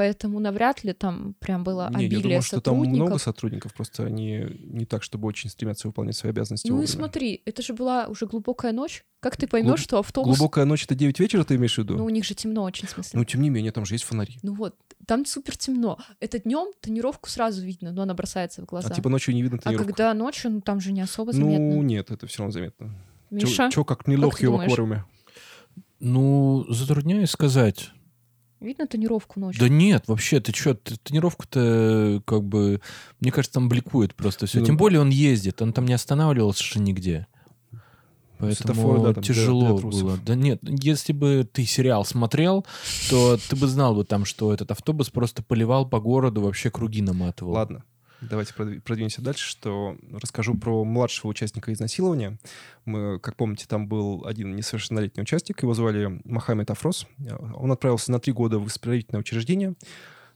Поэтому навряд ли там прям было Не, я обилие думаю, что там сотрудников. много сотрудников, просто они не так, чтобы очень стремятся выполнять свои обязанности Ну и вовремя. смотри, это же была уже глубокая ночь. Как ты поймешь, что автобус... Глубокая ночь — это 9 вечера, ты имеешь в виду? Ну, у них же темно очень, в смысле. Ну, тем не менее, там же есть фонари. Ну вот, там супер темно. Это днем тонировку сразу видно, но она бросается в глаза. А типа ночью не видно А тонировку. когда ночью, ну там же не особо Ну, заметно. нет, это все равно заметно. Миша, Чё, как не лох ты его в думаешь? аквариуме? Ну, затрудняюсь сказать. Видно тонировку ночью? Да нет, вообще, ты что, тренировку-то как бы, мне кажется, там бликует просто все. Ну, Тем более он ездит, он там не останавливался нигде. Поэтому да, там для- тяжело для трусов. было. Да нет, если бы ты сериал смотрел, то ты бы знал бы там, что этот автобус просто поливал по городу, вообще круги наматывал. Ладно, давайте продви- продвинемся дальше, что расскажу про младшего участника изнасилования. Мы, как помните, там был один несовершеннолетний участник, его звали Мохаммед Афрос. Он отправился на три года в исправительное учреждение,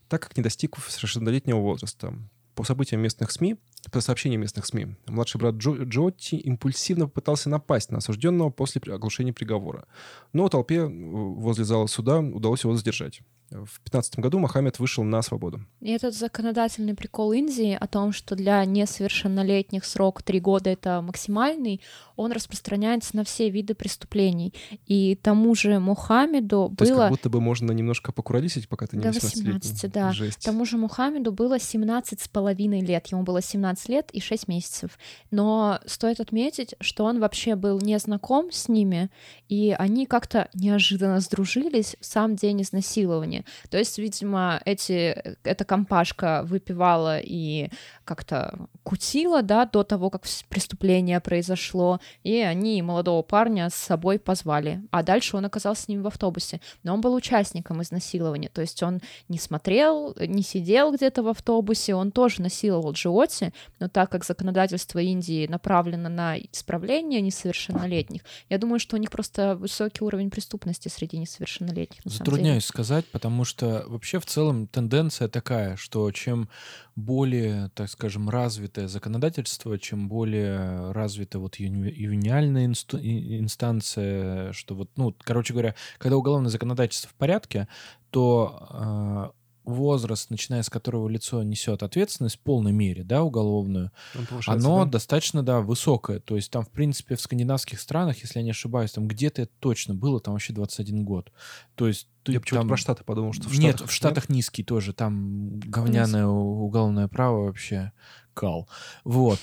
так как не достиг совершеннолетнего возраста. По событиям местных СМИ, по сообщениям местных СМИ, младший брат Джо, Джоти импульсивно попытался напасть на осужденного после оглашения приговора. Но толпе э, возле зала суда удалось его задержать. В 2015 году Мохаммед вышел на свободу. И этот законодательный прикол Индии о том, что для несовершеннолетних срок три года это максимальный, он распространяется на все виды преступлений. И тому же Мухаммеду То есть было... как будто бы можно немножко покуролесить, пока ты не До 18 18, да. Жесть. Тому же Мухаммеду было 17 с половиной лет. Ему было 17 лет и 6 месяцев. Но стоит отметить, что он вообще был не знаком с ними, и они как-то неожиданно сдружились в сам день изнасилования. То есть, видимо, эти, эта компашка выпивала и как-то кутила, да, до того, как преступление произошло, и они молодого парня с собой позвали. А дальше он оказался с ним в автобусе. Но он был участником изнасилования, то есть он не смотрел, не сидел где-то в автобусе, он тоже насиловал Джиоти, но так как законодательство Индии направлено на исправление несовершеннолетних, я думаю, что у них просто высокий уровень преступности среди несовершеннолетних. Затрудняюсь сказать, потому что вообще в целом тенденция такая, что чем более, так скажем, развитое законодательство, чем более развита вот ювениальная инсту- инстанция, что вот, ну, короче говоря, когда уголовное законодательство в порядке, то возраст, начиная с которого лицо несет ответственность в полной мере, да, уголовную, оно да? достаточно, да, высокое. То есть там, в принципе, в скандинавских странах, если я не ошибаюсь, там где-то это точно было, там вообще 21 год. То есть ты Я почему-то там- про Штаты подумал, что в Штатах... Нет, в Штатах низкий тоже. Там говняное уголовное право вообще кал. Вот.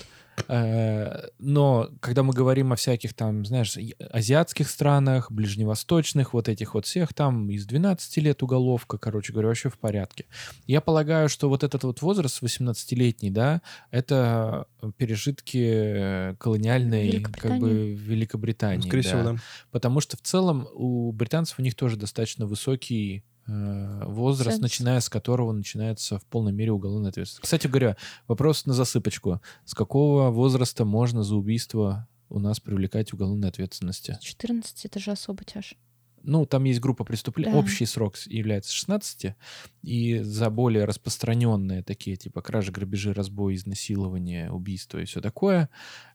Э, Но когда мы говорим о всяких там, знаешь, азиатских странах, ближневосточных, вот этих вот всех, там из 12 лет уголовка, короче говоря, вообще в порядке. Я полагаю, что вот этот вот возраст 18-летний, да, это пережитки колониальной как бы Великобритании. Ну, Скорее да. всего, да. Потому что в целом у британцев у них тоже достаточно высокий возраст, Ценз. начиная с которого начинается в полной мере уголовная ответственность. Кстати говоря, вопрос на засыпочку. С какого возраста можно за убийство у нас привлекать уголовной ответственности? 14 это же особо тяж. Ну, там есть группа преступлений. Да. Общий срок является 16, и за более распространенные такие, типа кражи, грабежи, разбой, изнасилование, убийство и все такое,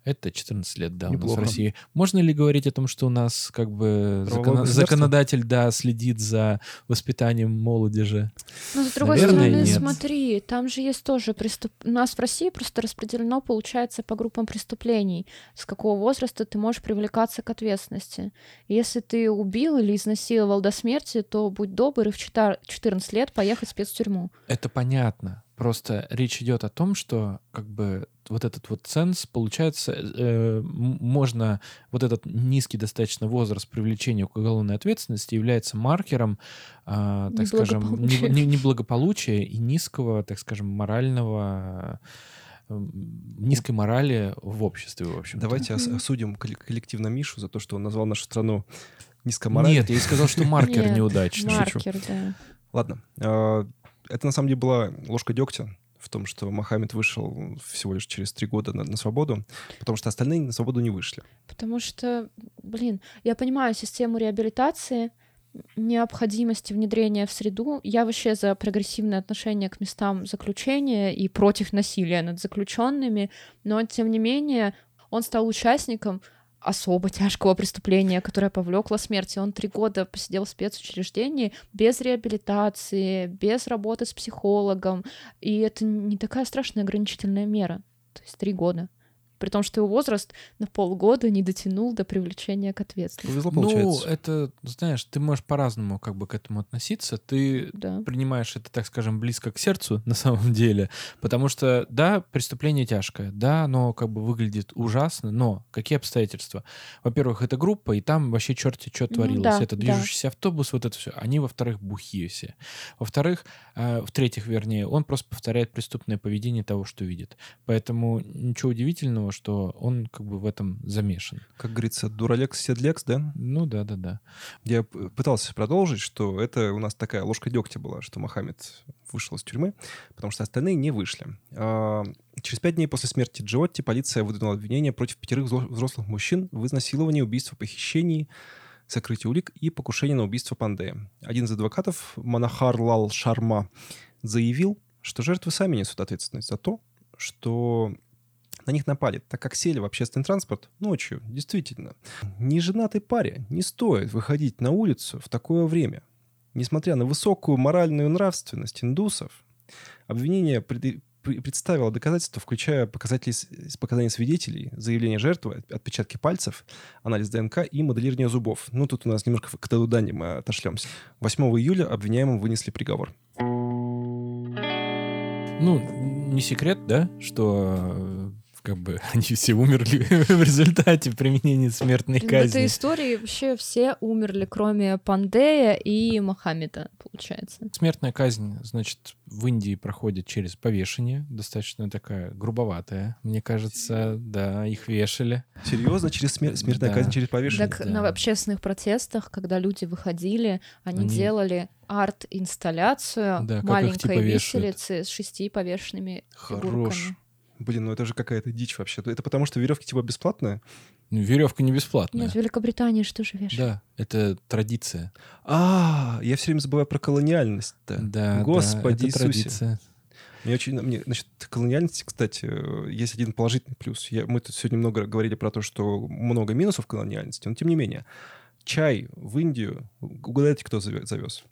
это 14 лет, да, у нас в Неплохо. России. Можно ли говорить о том, что у нас как бы государство? законодатель, да, следит за воспитанием молодежи? Но с другой Наверное, стороны, нет. смотри, там же есть тоже преступ... У нас в России просто распределено, получается, по группам преступлений. С какого возраста ты можешь привлекаться к ответственности. Если ты убил или изнасиловал до смерти, то будь добр и в чета- 14 лет поехать в спецтюрьму. Это понятно. Просто речь идет о том, что как бы вот этот вот ценз, получается, э, можно, вот этот низкий достаточно возраст привлечения к уголовной ответственности является маркером, а, так скажем, Неблагополучия. не- не- неблагополучия и низкого, так скажем, морального э, низкой морали в обществе, в общем. Давайте осудим колле- коллективно Мишу за то, что он назвал нашу страну низкоморальной. Нет, я и сказал, что маркер неудачный. Маркер, да. Ладно. э, Это на самом деле была ложка дегтя в том, что Мохаммед вышел всего лишь через три года на, на свободу, потому что остальные на свободу не вышли. Потому что, блин, я понимаю систему реабилитации, необходимости внедрения в среду. Я вообще за прогрессивное отношение к местам заключения и против насилия над заключенными, но тем не менее он стал участником особо тяжкого преступления, которое повлекло смерти. Он три года посидел в спецучреждении без реабилитации, без работы с психологом. И это не такая страшная ограничительная мера. То есть три года. При том, что его возраст на полгода не дотянул до привлечения к ответственности. Повезло, Ну, получается. это, знаешь, ты можешь по-разному как бы к этому относиться. Ты Да. принимаешь это, так скажем, близко к сердцу на самом деле, потому что, да, преступление тяжкое, да, оно как бы выглядит ужасно, но какие обстоятельства? Во-первых, это группа, и там вообще черти что Ну творилось. да, это да. движущийся автобус, вот это все. Они, во-вторых, бухие все. Во-вторых, э, в-третьих, вернее, он просто повторяет преступное поведение того, что видит. Поэтому ничего удивительного, что он как бы в этом замешан. Как говорится, дуралекс, седлекс, да? Ну да, да, да. Я пытался продолжить, что это у нас такая ложка дегтя была, что Мохаммед вышел из тюрьмы, потому что остальные не вышли. А, Через пять дней после смерти Джиотти полиция выдвинула обвинение против пятерых взро- взрослых мужчин в изнасиловании, убийстве, похищении, сокрытии улик и покушении на убийство Пандея. Один из адвокатов, Манахар Лал Шарма, заявил, что жертвы сами несут ответственность за то, что на них напали, так как сели в общественный транспорт ночью. Действительно, неженатой паре не стоит выходить на улицу в такое время. Несмотря на высокую моральную нравственность индусов, обвинение пред- пр- представило доказательства, включая показатели показаний свидетелей, заявление жертвы, отпечатки пальцев, анализ ДНК и моделирование зубов. Ну, тут у нас немножко к Талудане мы отошлемся. 8 июля обвиняемым вынесли приговор. Ну, не секрет, да, что как бы они все умерли в результате применения смертной В этой казни. истории вообще все умерли, кроме Пандея и Мохаммеда, получается. Смертная казнь, значит, в Индии проходит через повешение, достаточно такая грубоватая, мне кажется, да, их вешали. Серьезно? Через смер- смертная Да. казнь через повешение? Так да. на общественных протестах, когда люди выходили, они, Они- делали арт-инсталляцию Да, их, маленькой типа, вешают. виселицы с шести повешенными Хорош. фигурками. Блин, ну это же какая-то дичь вообще. Это потому, что веревки типа бесплатные? Ну, веревка не бесплатная. Нет, в Великобритании что же вешают? Да, это традиция. А, я все время забываю про колониальность-то. Да, Господи да, это Иисусе. традиция. Мне очень, мне, значит, колониальности, кстати, есть один положительный плюс. Я, мы тут сегодня много говорили про то, что много минусов колониальности, но тем не менее. Чай в Индию, угадайте, кто заве- завез?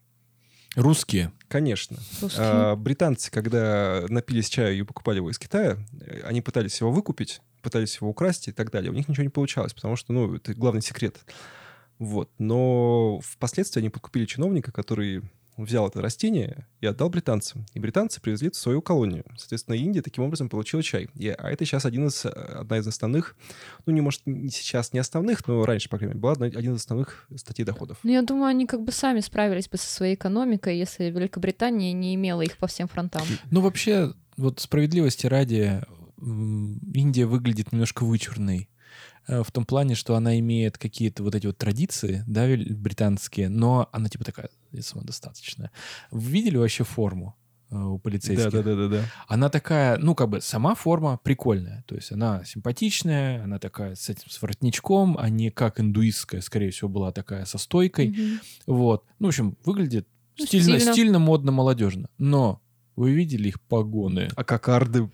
Русские. Конечно. Русские. А, британцы, когда напились чаю и покупали его из Китая, они пытались его выкупить, пытались его украсть и так далее. У них ничего не получалось, потому что, ну, это главный секрет. Вот. Но впоследствии они подкупили чиновника, который взял это растение и отдал британцам. И британцы привезли это в свою колонию. Соответственно, Индия таким образом получила чай. И, а это сейчас один из, э, одна из основных, ну, не может, не сейчас не основных, но раньше, по крайней мере, была одна- один из основных статей доходов. Ну, я думаю, они как бы сами справились бы со своей экономикой, если Великобритания не имела их по всем фронтам. Ну, вообще, вот справедливости ради, Индия выглядит немножко вычурной. э, В том плане, что она имеет какие-то вот эти вот традиции, да, британские, но она типа такая самодостаточная. Вы видели вообще форму э, у полицейских? Да, да, да, да, да. Она такая, ну, как бы, сама форма прикольная. То есть она симпатичная, она такая с этим, с воротничком, а не как индуистская, скорее всего, была такая со стойкой. Мгм. Вот. Ну, в общем, выглядит Ну, стильно, стильно. стильно, модно, молодежно. Но вы видели их погоны? А кокарды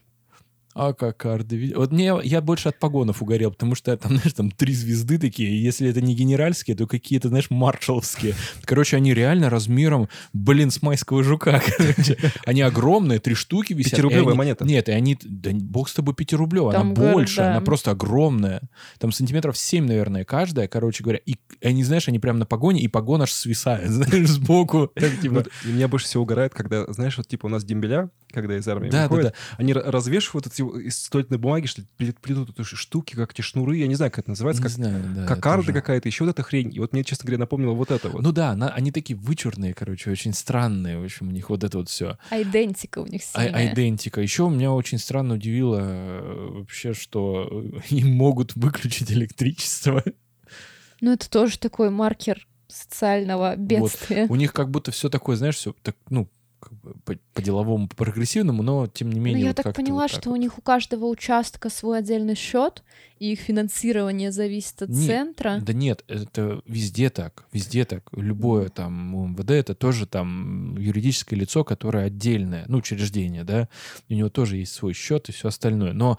А кокарды. ви- Вот мне, я больше от погонов угорел, потому что там, знаешь, там три звезды такие, и если это не генеральские, то какие-то, знаешь, маршаловские. Короче, они реально размером, блин, с майского жука. короче. Они огромные, три штуки висят. Пятирублевая они- монета. Нет, и они, да бог с тобой пятирублевая, Там, она говорят, больше, да. она просто огромная. Там сантиметров 7, наверное, каждая, короче говоря. И они, знаешь, они прям на погоне, и погон аж свисает, знаешь, сбоку. Так, типа, Вот, меня больше всего угорает, когда, знаешь, вот типа у нас дембеля, когда из армии Да, да, выходят, они ра- развешивают эти из туалетной бумаги, что ли, пле- плетут эти штуки, как эти шнуры, я не знаю, как это называется, не как знаю, да, кокарды тоже. какая-то, еще вот эта хрень. И вот мне, честно говоря, напомнило вот это вот. Ну да, на- они такие вычурные, короче, очень странные, в общем, у них вот это вот все. Айдентика у них А- сильная. Айдентика. Еще меня очень странно удивило э, вообще, что им могут выключить электричество. Ну, это тоже такой маркер социального бедствия. У них как будто все такое, знаешь, все так, ну, бы по- по-деловому, по-прогрессивному, но тем не Ну, менее... я вот так поняла, вот так что вот. у них у каждого участка свой отдельный счет, и их финансирование зависит от Не, центра. Да нет, это везде так, везде так. Любое там УМВД это тоже там юридическое лицо, которое отдельное, ну, учреждение, да, у него тоже есть свой счет и все остальное. Но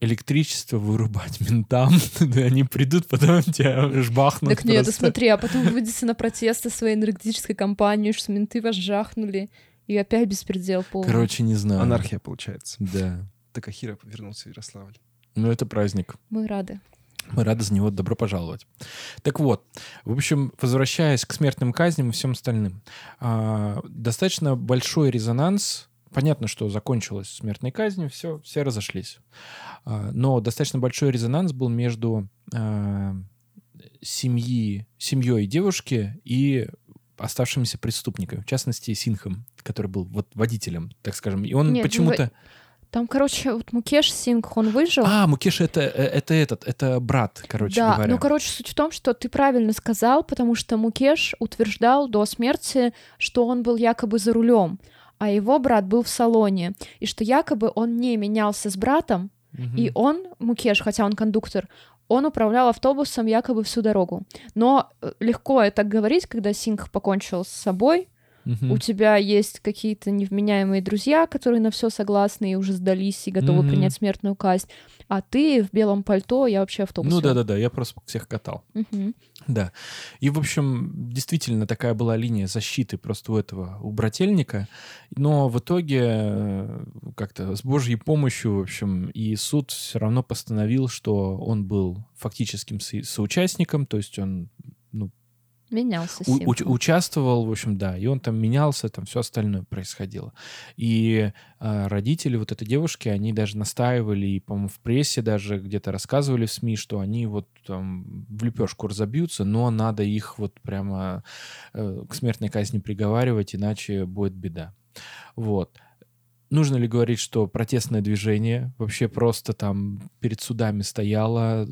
электричество вырубать ментам, да, они придут, потом тебя жбахнут. Так нет, просто. смотри, а потом выйдете на протесты своей энергетической компании, что менты вас жахнули, и опять беспредел полный. Короче, не знаю. Анархия получается. Да. Так Ахира вернулся в Ярославль. Ну, это праздник. Мы рады. Мы рады за него добро пожаловать. Так вот, в общем, возвращаясь к смертным казням и всем остальным, а, достаточно большой резонанс. Понятно, что закончилась смертной казнью, все, все разошлись. А, но достаточно большой резонанс был между а, семьи, семьей девушки и оставшимися преступниками, в частности, Синхом, который был вот водителем, так скажем. И он Нет, ну, почему-то... Там, короче, вот Мукеш Сингх, он выжил. А, Мукеш это, э, это этот, это брат, короче да, говоря. ну, короче, суть в том, что ты правильно сказал, потому что Мукеш утверждал до смерти, что он был якобы за рулем, а его брат был в салоне, и что якобы он не менялся с братом, Мгм. и он, Мукеш, хотя он кондуктор, он управлял автобусом якобы всю дорогу. Но э, легко это говорить, когда Сингх покончил с собой, У тебя есть какие-то невменяемые друзья, которые на все согласны и уже сдались и готовы принять смертную казнь, а ты в белом пальто, я вообще автобус. Ну да-да-да, я просто всех катал. Да. И, в общем, действительно такая была линия защиты просто у этого, у брательника. Но в итоге э, как-то с Божьей помощью, в общем, и суд все равно постановил, что он был фактическим со- соучастником, то есть он Менялся у- Сингх. уч- участвовал, в общем, да, и он там менялся, там все остальное происходило. И э, родители вот этой девушки, они даже настаивали, и, по-моему, в прессе даже где-то рассказывали в СМИ, что они вот там в лепешку разобьются, но надо их вот прямо э, к смертной казни приговаривать, иначе будет беда. Вот. Нужно ли говорить, что протестное движение вообще просто там перед судами стояло,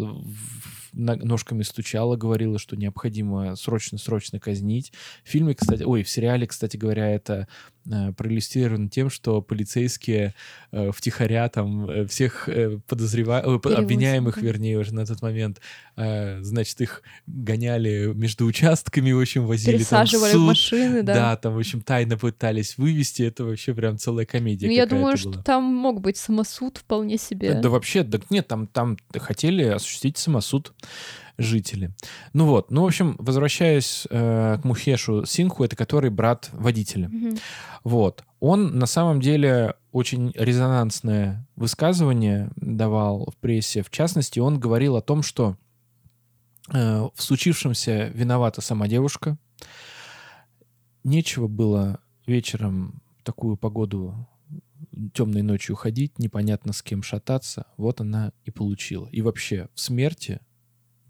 ножками стучало, говорило, что необходимо срочно-срочно казнить. В фильме, кстати, ой, в сериале, кстати говоря, это э, проиллюстрировано тем, что полицейские э, втихаря там э, всех э, подозрева... ой, по- Перевозят, обвиняемых, да. вернее, уже на тот момент, э, значит, их гоняли между участками, в общем, возили там в суд. машины, да. Да, там, в общем, тайно пытались вывести. Это вообще прям целая комедия Ну, я думаю, была. что там мог быть самосуд вполне себе. Да вообще, да нет, там, там хотели осуществить самосуд. Жители. Ну вот, ну, в общем, возвращаясь э, к Мухешу Синху, это который брат водителя. Мгм. Вот. Он на самом деле очень резонансное высказывание давал в прессе. В частности, он говорил о том, что э, в случившемся виновата сама девушка. Нечего было вечером в такую погоду темной ночью ходить, непонятно с кем шататься. Вот она и получила. И вообще в смерти,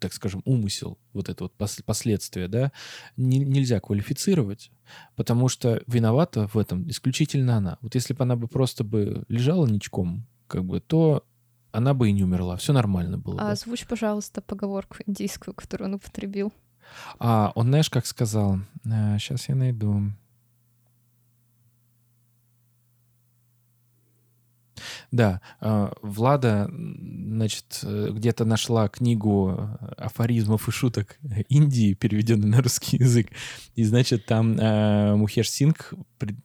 так скажем, умысел, вот это вот пос- последствия, да, не- нельзя квалифицировать, потому что виновата в этом исключительно она. Вот если бы она бы просто бы лежала ничком, как бы, то она бы и не умерла. Все нормально было бы. А озвучь, пожалуйста, поговорку индийскую, которую он употребил. А он, знаешь, как сказал? сейчас я найду. Да, а, Влада, значит, э, где-то нашла книгу э, афоризмов и шуток Индии, переведенную на русский язык. И, значит, там э, Мухеш Сингх, при-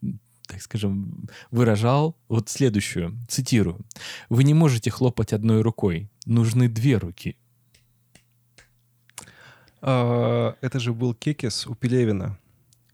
так скажем, выражал вот следующую, цитирую. «Вы не можете хлопать одной рукой, нужны две руки». А, Это же был кекис у Пелевина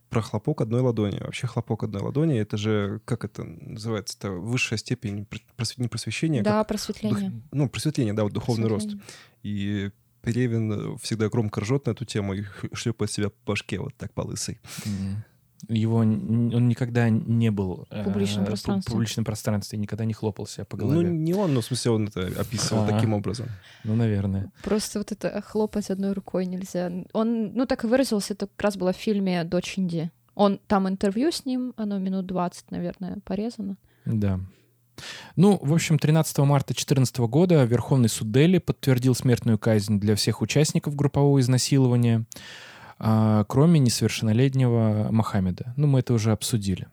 про хлопок одной ладони. Вообще хлопок одной ладони, это же, как это называется, это высшая степень пр- просве- не просвещения, Да, как дух- просветление. ну, просветление, да, вот духовный рост. Просветление. И Пелевин всегда громко ржет на эту тему и шлепает себя по башке вот так по лысой. М. Его он никогда не был э, В публичном пу- пространстве. публичном пространстве, никогда не хлопал себя по Ну, голове. не он, но в смысле он это описывал А. таким образом. Ну, наверное. Просто вот это хлопать одной рукой нельзя. Он, ну, так и выразился, это как раз было в фильме «Дочь Инди». Он, там интервью с ним, оно минут 20, наверное, порезано. Да. Ну, в общем, 13 марта 2014 года Верховный суд Дели подтвердил смертную казнь для всех участников группового изнасилования, кроме несовершеннолетнего Мохаммеда. Ну, мы это уже обсудили.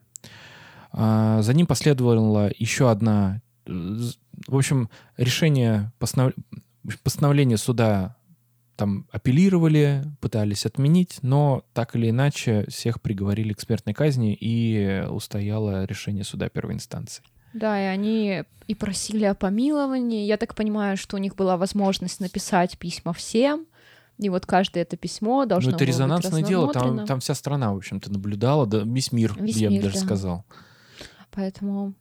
А, За ним последовала еще одна... В общем, решение, постанов- постановление суда там апеллировали, пытались отменить, но так или иначе всех приговорили к смертной казни и устояло решение суда первой инстанции. Да, и они и просили о помиловании. Я так понимаю, что у них была возможность написать письма всем, и вот каждое это письмо должно ну, это было быть резонансное дело, там, там вся страна, в общем-то, наблюдала, да, весь мир, Весь я бы даже да. сказал. Поэтому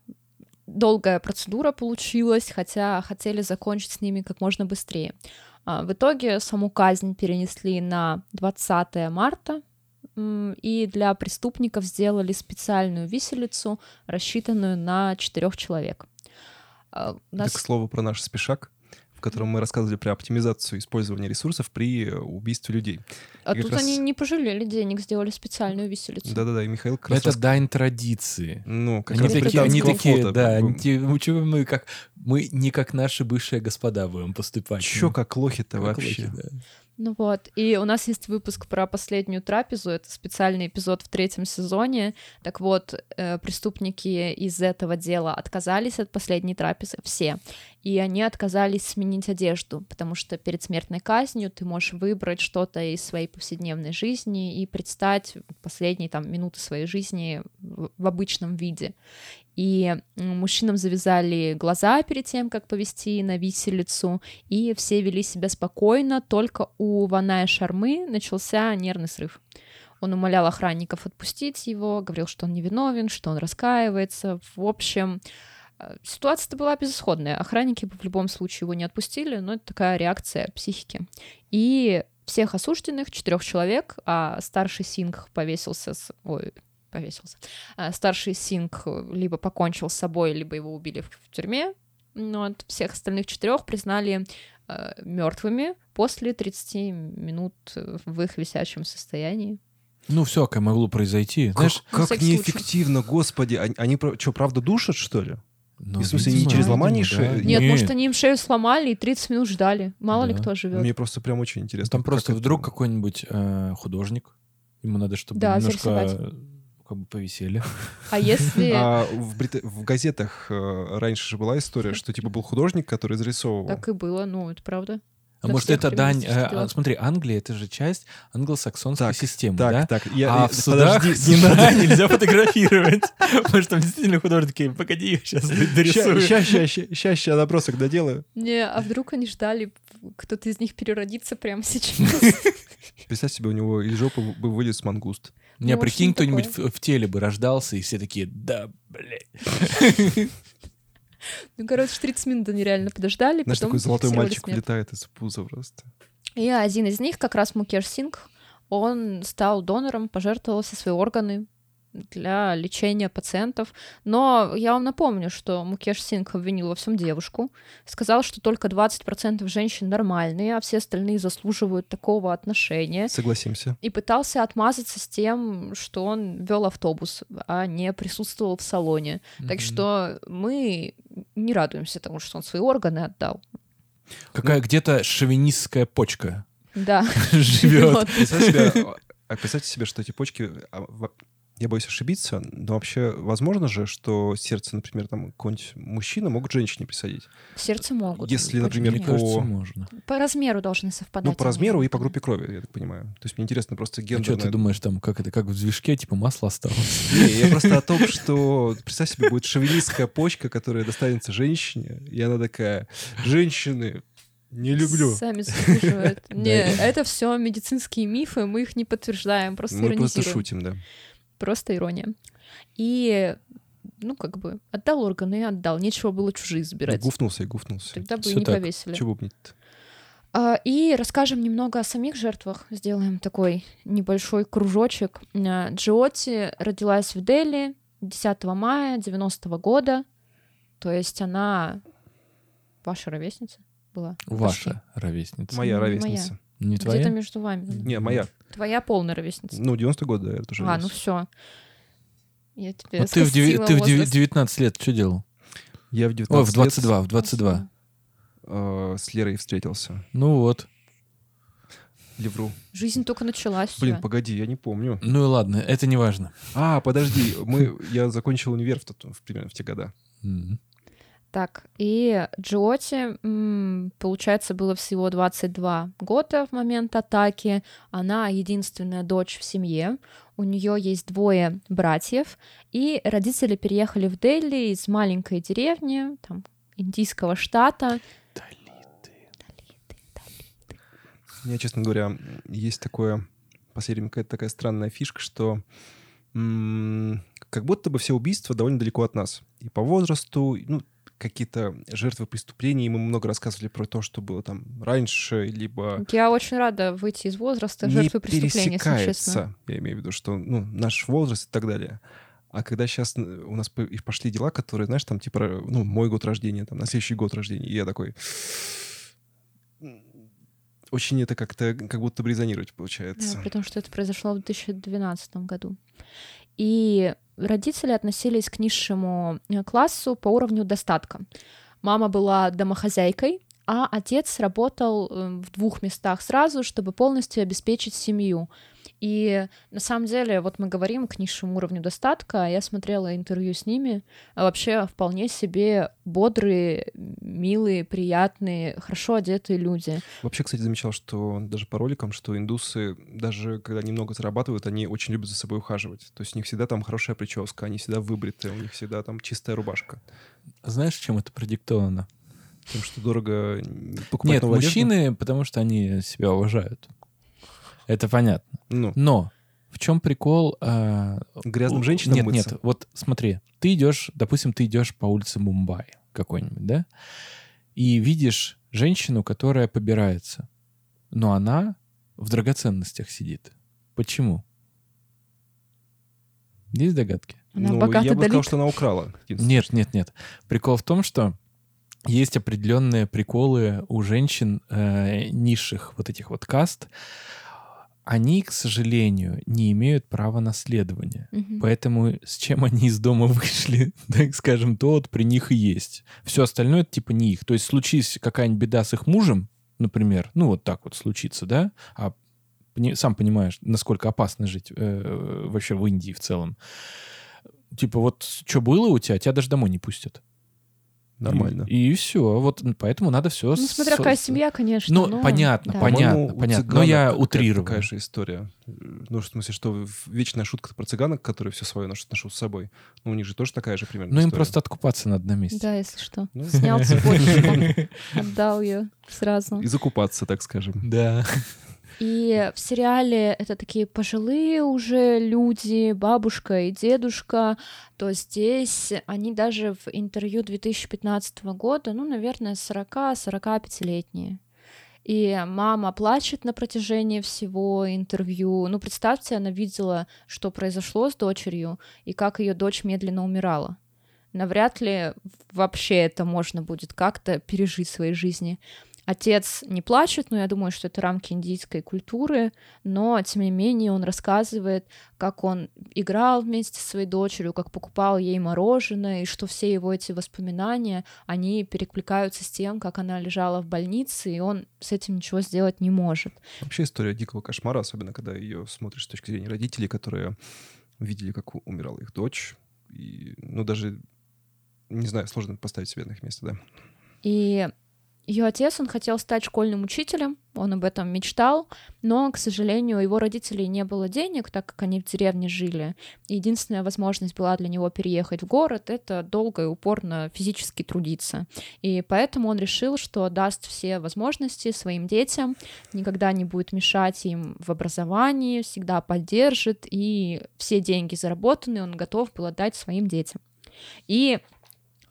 долгая процедура получилась, хотя хотели закончить с ними как можно быстрее. А, В итоге саму казнь перенесли на 20 марта, и для преступников сделали специальную виселицу, рассчитанную на четырех человек. А, У Это, нас к слову, про наш спешак, котором мы рассказывали про оптимизацию использования ресурсов при э, убийстве людей. А И как тут раз- они не пожалели денег, сделали специальную виселицу. Да-да-да, и Михаил как раз Это рас- дань традиции. Ну, как Они раз такие, они такие, флота. да, Б- они те- ну, мы как, мы не как наши бывшие господа будем поступать. Чё, Ну, как лохи-то как вообще? лохи, да. Ну вот, и у нас есть выпуск про последнюю трапезу, это специальный эпизод в третьем сезоне. Так вот, э, преступники из этого дела отказались от последней трапезы, все. И они отказались сменить одежду, потому что перед смертной казнью ты можешь выбрать что-то из своей повседневной жизни и предстать последние там минуты своей жизни в, в обычном виде. И мужчинам завязали глаза перед тем, как повести на виселицу, и все вели себя спокойно, только у Ваная Шармы начался нервный срыв. Он умолял охранников отпустить его, говорил, что он невиновен, что он раскаивается. В общем, э, ситуация-то была безысходная. Охранники в любом случае его не отпустили, но это такая реакция психики. И всех осужденных, четырех человек, а старший Сингх повесился с... Ой, повесился. А старший Сингх либо покончил с собой, либо его убили в, в тюрьме. Но от всех остальных четырех признали мертвыми после 30 минут э, в их висячем состоянии. Ну, всякое могло произойти. Как, Знаешь, на как всякий случай. неэффективно, господи. Они, они что, правда душат, что ли? ну, в смысле, не видимо, через видимо, ломание да. шеи? Нет, Не. может, они им шею сломали и 30 минут ждали. Мало ли Да. кто живет. Мне просто прям очень интересно. Там как просто это- вдруг какой-нибудь э, художник, ему надо, чтобы Да, немножко зарисовать. Как бы повесели. А если... А в, Брита- в газетах э, раньше же была история, что типа был художник, который зарисовывал. Так и было, ну, это правда. А может, это дань... э, а, смотри, Англия — это же часть англосаксонской Так, системы, Так, да? так. Я, а я- в судах подожди, не надо. нельзя фотографировать. Потому что там действительно художники, погоди, сейчас дорисую. Сейчас, сейчас, сейчас я набросок доделаю. Не, а вдруг они ждали, кто-то из них переродится прямо сейчас? Представь себе, у него из жопы бы вылез мангуст. Не, Ну, прикинь, кто-нибудь в, в теле бы рождался, и все такие, да, блядь. Ну, короче, 30 минут они реально подождали, Знаешь, такой золотой мальчик смерть. вылетает из пуза просто. И один из них, как раз Мукеш Сингх, он стал донором, пожертвовал все свои органы для лечения пациентов. Но я вам напомню, что Мукеш Сингх обвинил во всем девушку, сказал, что только 20% женщин нормальные, а все остальные заслуживают такого отношения. Согласимся. И пытался отмазаться с тем, что он вел автобус, а не присутствовал в салоне. Так Мгм. что мы не радуемся тому, что он свои органы отдал. Какая где-то шовинистская почка Да, живет. Представь себе, а представьте себе, что эти почки... а, Я боюсь ошибиться, но вообще возможно же, что сердце, например, там какой-нибудь мужчина могут женщине присадить. Сердце могут. Если, например, Мне нет. кажется, по- можно. По размеру должны совпадать. Ну, по размеру и по группе крови, я так понимаю. То есть мне интересно просто А что гендерное... ты думаешь, там, как это, как в движке, типа масло осталось? Не, я просто о том, что представь себе, будет шовинистская почка, которая достанется женщине, и она такая, женщины, не люблю. Сами заслуживают. Не, это все медицинские мифы, мы их не подтверждаем, просто Мы просто шутим, да. Просто ирония. И, ну, как бы, отдал органы и отдал. Нечего было чужие забирать. Гуфнулся и гуфнулся. Тогда бы и Всё не так. повесили. Чего бубнить-то? А, И расскажем немного о самих жертвах. Сделаем такой небольшой кружочек. А, Джиоти родилась в Дели 10 мая 90 года. То есть она ваша ровесница была? Ваша ровесница. Моя ровесница. Не Где-то твоя? между вами. Не, моя. Твоя полная ровесница. Ну, 90 год, да, я тоже А, ну все. Я тебе Вот ты в ты в деви- возраст. 19 лет что делал? Я в 19 Ой, в лет 22, в 22. э, с Лерой встретился. Ну вот. Или вру. Жизнь только началась. Блин, погоди, я не помню. Ну и ладно, это не важно. А, подожди, мы, я закончил универ в, тот- в примерно в те года. М. Так, и Джиоти, м, получается, было всего 22 года в момент атаки. Она единственная дочь в семье. У нее есть двое братьев. И родители переехали в Дели из маленькой деревни, там, индийского штата. У меня, честно говоря, есть такое, время какая-то такая странная фишка, что м, как будто бы все убийства довольно далеко от нас. И по возрасту, ну, какие-то жертвы преступлений. Мы много рассказывали про то, что было там раньше, либо Я очень рада выйти из возраста жертвы преступления, пересекается. Я имею в виду, что ну, наш возраст и так далее. А когда сейчас у нас по- и пошли дела, которые, знаешь, там типа, ну, мой год рождения, там, на следующий год рождения, и я такой... Очень это как-то как будто бы резонировать получается. Да, при том, что это произошло в 2012 году. И родители относились к низшему э, классу по уровню достатка. Мама была домохозяйкой, а отец работал э, в двух местах сразу, чтобы полностью обеспечить семью. И на самом деле, вот мы говорим к низшему уровню достатка, а я смотрела интервью с ними, а вообще вполне себе бодрые, милые, приятные, хорошо одетые люди. Вообще, кстати, замечал, что даже по роликам, что индусы, даже когда немного зарабатывают, они очень любят за собой ухаживать. То есть у них всегда там хорошая прическа, они всегда выбриты, у них всегда там чистая рубашка. Знаешь, чем это продиктовано? Тем, что дорого покупать Нет, новую одежду. мужчины, потому что они себя уважают. Это понятно. Ну, Но в чем прикол? а, грязным женщинам Нет, мыться. нет, вот смотри, ты идешь, допустим, ты идешь по улице Мумбаи какой-нибудь, да, и видишь женщину, которая побирается, но она в драгоценностях сидит. Почему? Есть догадки? Она ну, богата я бы сказал, долит. что она украла. Нет, нет, нет. Прикол в том, что есть определенные приколы у женщин э, низших вот этих вот каст. Они, к сожалению, не имеют права наследования. Мгм. Поэтому с чем они из дома вышли, так скажем, то вот при них и есть. Все остальное это типа не их. То есть случись какая-нибудь беда с их мужем, например, ну вот так вот случится, да, а сам понимаешь, насколько опасно жить э, вообще в Индии в целом. Типа вот что было у тебя, тебя даже домой не пустят. Нормально. И, и все. Вот поэтому надо все. Ну, смотря какая семья, конечно. Ну, но- понятно, да. понятно. Понятно. Но я утрирую. Такая же история. Ну, в смысле, что вечная шутка про цыганок, которые все свое носят, ношу с собой. Ну, у них же тоже такая же примерно Ну, им история. просто откупаться надо на месте. Да, если что. Ну, Снял цепочку, отдал ее сразу. И закупаться, так скажем. Да. И в сериале это такие пожилые уже люди, бабушка и дедушка, то здесь они даже в интервью 2015 года, ну, наверное, 40-45-летние. И мама плачет на протяжении всего интервью. Ну, представьте, она видела, что произошло с дочерью и как ее дочь медленно умирала. Навряд ли вообще это можно будет как-то пережить в своей жизни. Отец не плачет, но я думаю, что это рамки индийской культуры, но тем не менее он рассказывает, как он играл вместе со своей дочерью, как покупал ей мороженое, и что все его эти воспоминания, они перекликаются с тем, как она лежала в больнице, и он с этим ничего сделать не может. Вообще история дикого кошмара, особенно когда ее смотришь с точки зрения родителей, которые видели, как умирала их дочь. И, ну, даже, не знаю, сложно поставить себя на их место, да. И ее отец, он хотел стать школьным учителем, он об этом мечтал, но, к сожалению, у его родителей не было денег, так как они в деревне жили. Единственная возможность была для него переехать в город — это долго и упорно физически трудиться. И поэтому он решил, что даст все возможности своим детям, никогда не будет мешать им в образовании, всегда поддержит, и все деньги заработанные он готов был отдать своим детям. И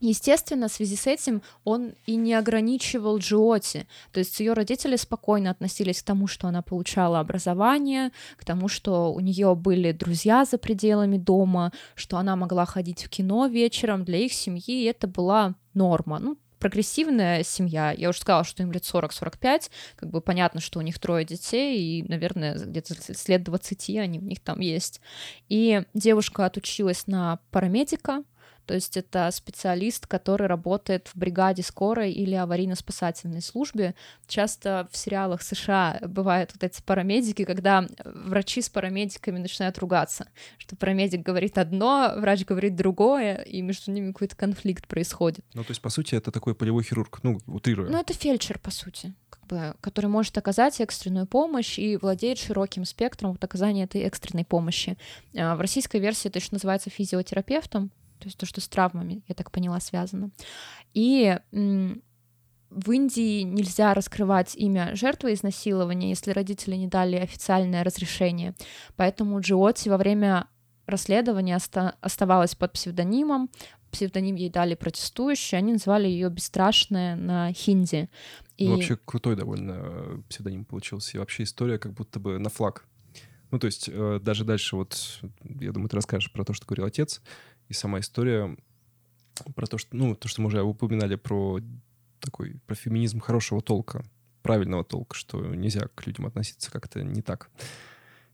Естественно, в связи с этим он и не ограничивал Джиоти. То есть ее родители спокойно относились к тому, что она получала образование, к тому, что у нее были друзья за пределами дома, что она могла ходить в кино вечером. Для их семьи это была норма. Ну, прогрессивная семья. Я уже сказала, что им лет 40-45. Как бы понятно, что у них трое детей, и, наверное, где-то лет 20 они у них там есть. И девушка отучилась на парамедика, то есть это специалист, который работает в бригаде скорой или аварийно-спасательной службе. Часто в сериалах США бывают вот эти парамедики, когда врачи с парамедиками начинают ругаться, что парамедик говорит одно, врач говорит другое, и между ними какой-то конфликт происходит. Ну, то есть, по сути, это такой полевой хирург, ну, утрируя. Ну, это фельдшер, по сути, бы, который может оказать экстренную помощь и владеет широким спектром вот оказания этой экстренной помощи. А В российской версии это еще называется физиотерапевтом, то есть то, что с травмами, я так поняла, связано. И в Индии нельзя раскрывать имя жертвы изнасилования, если родители не дали официальное разрешение. Поэтому Джиоти во время расследования оста- оставалась под псевдонимом. Псевдоним ей дали протестующие, они называли ее бесстрашная на хинди. И... Ну, Вообще крутой довольно э, псевдоним получился. И вообще история как будто бы на флаг. Ну, то есть э, даже дальше вот, я думаю, ты расскажешь про то, что говорил отец, и сама история про то, что, ну, то, что мы уже упоминали про такой, про феминизм хорошего толка, правильного толка, что нельзя к людям относиться как-то не так.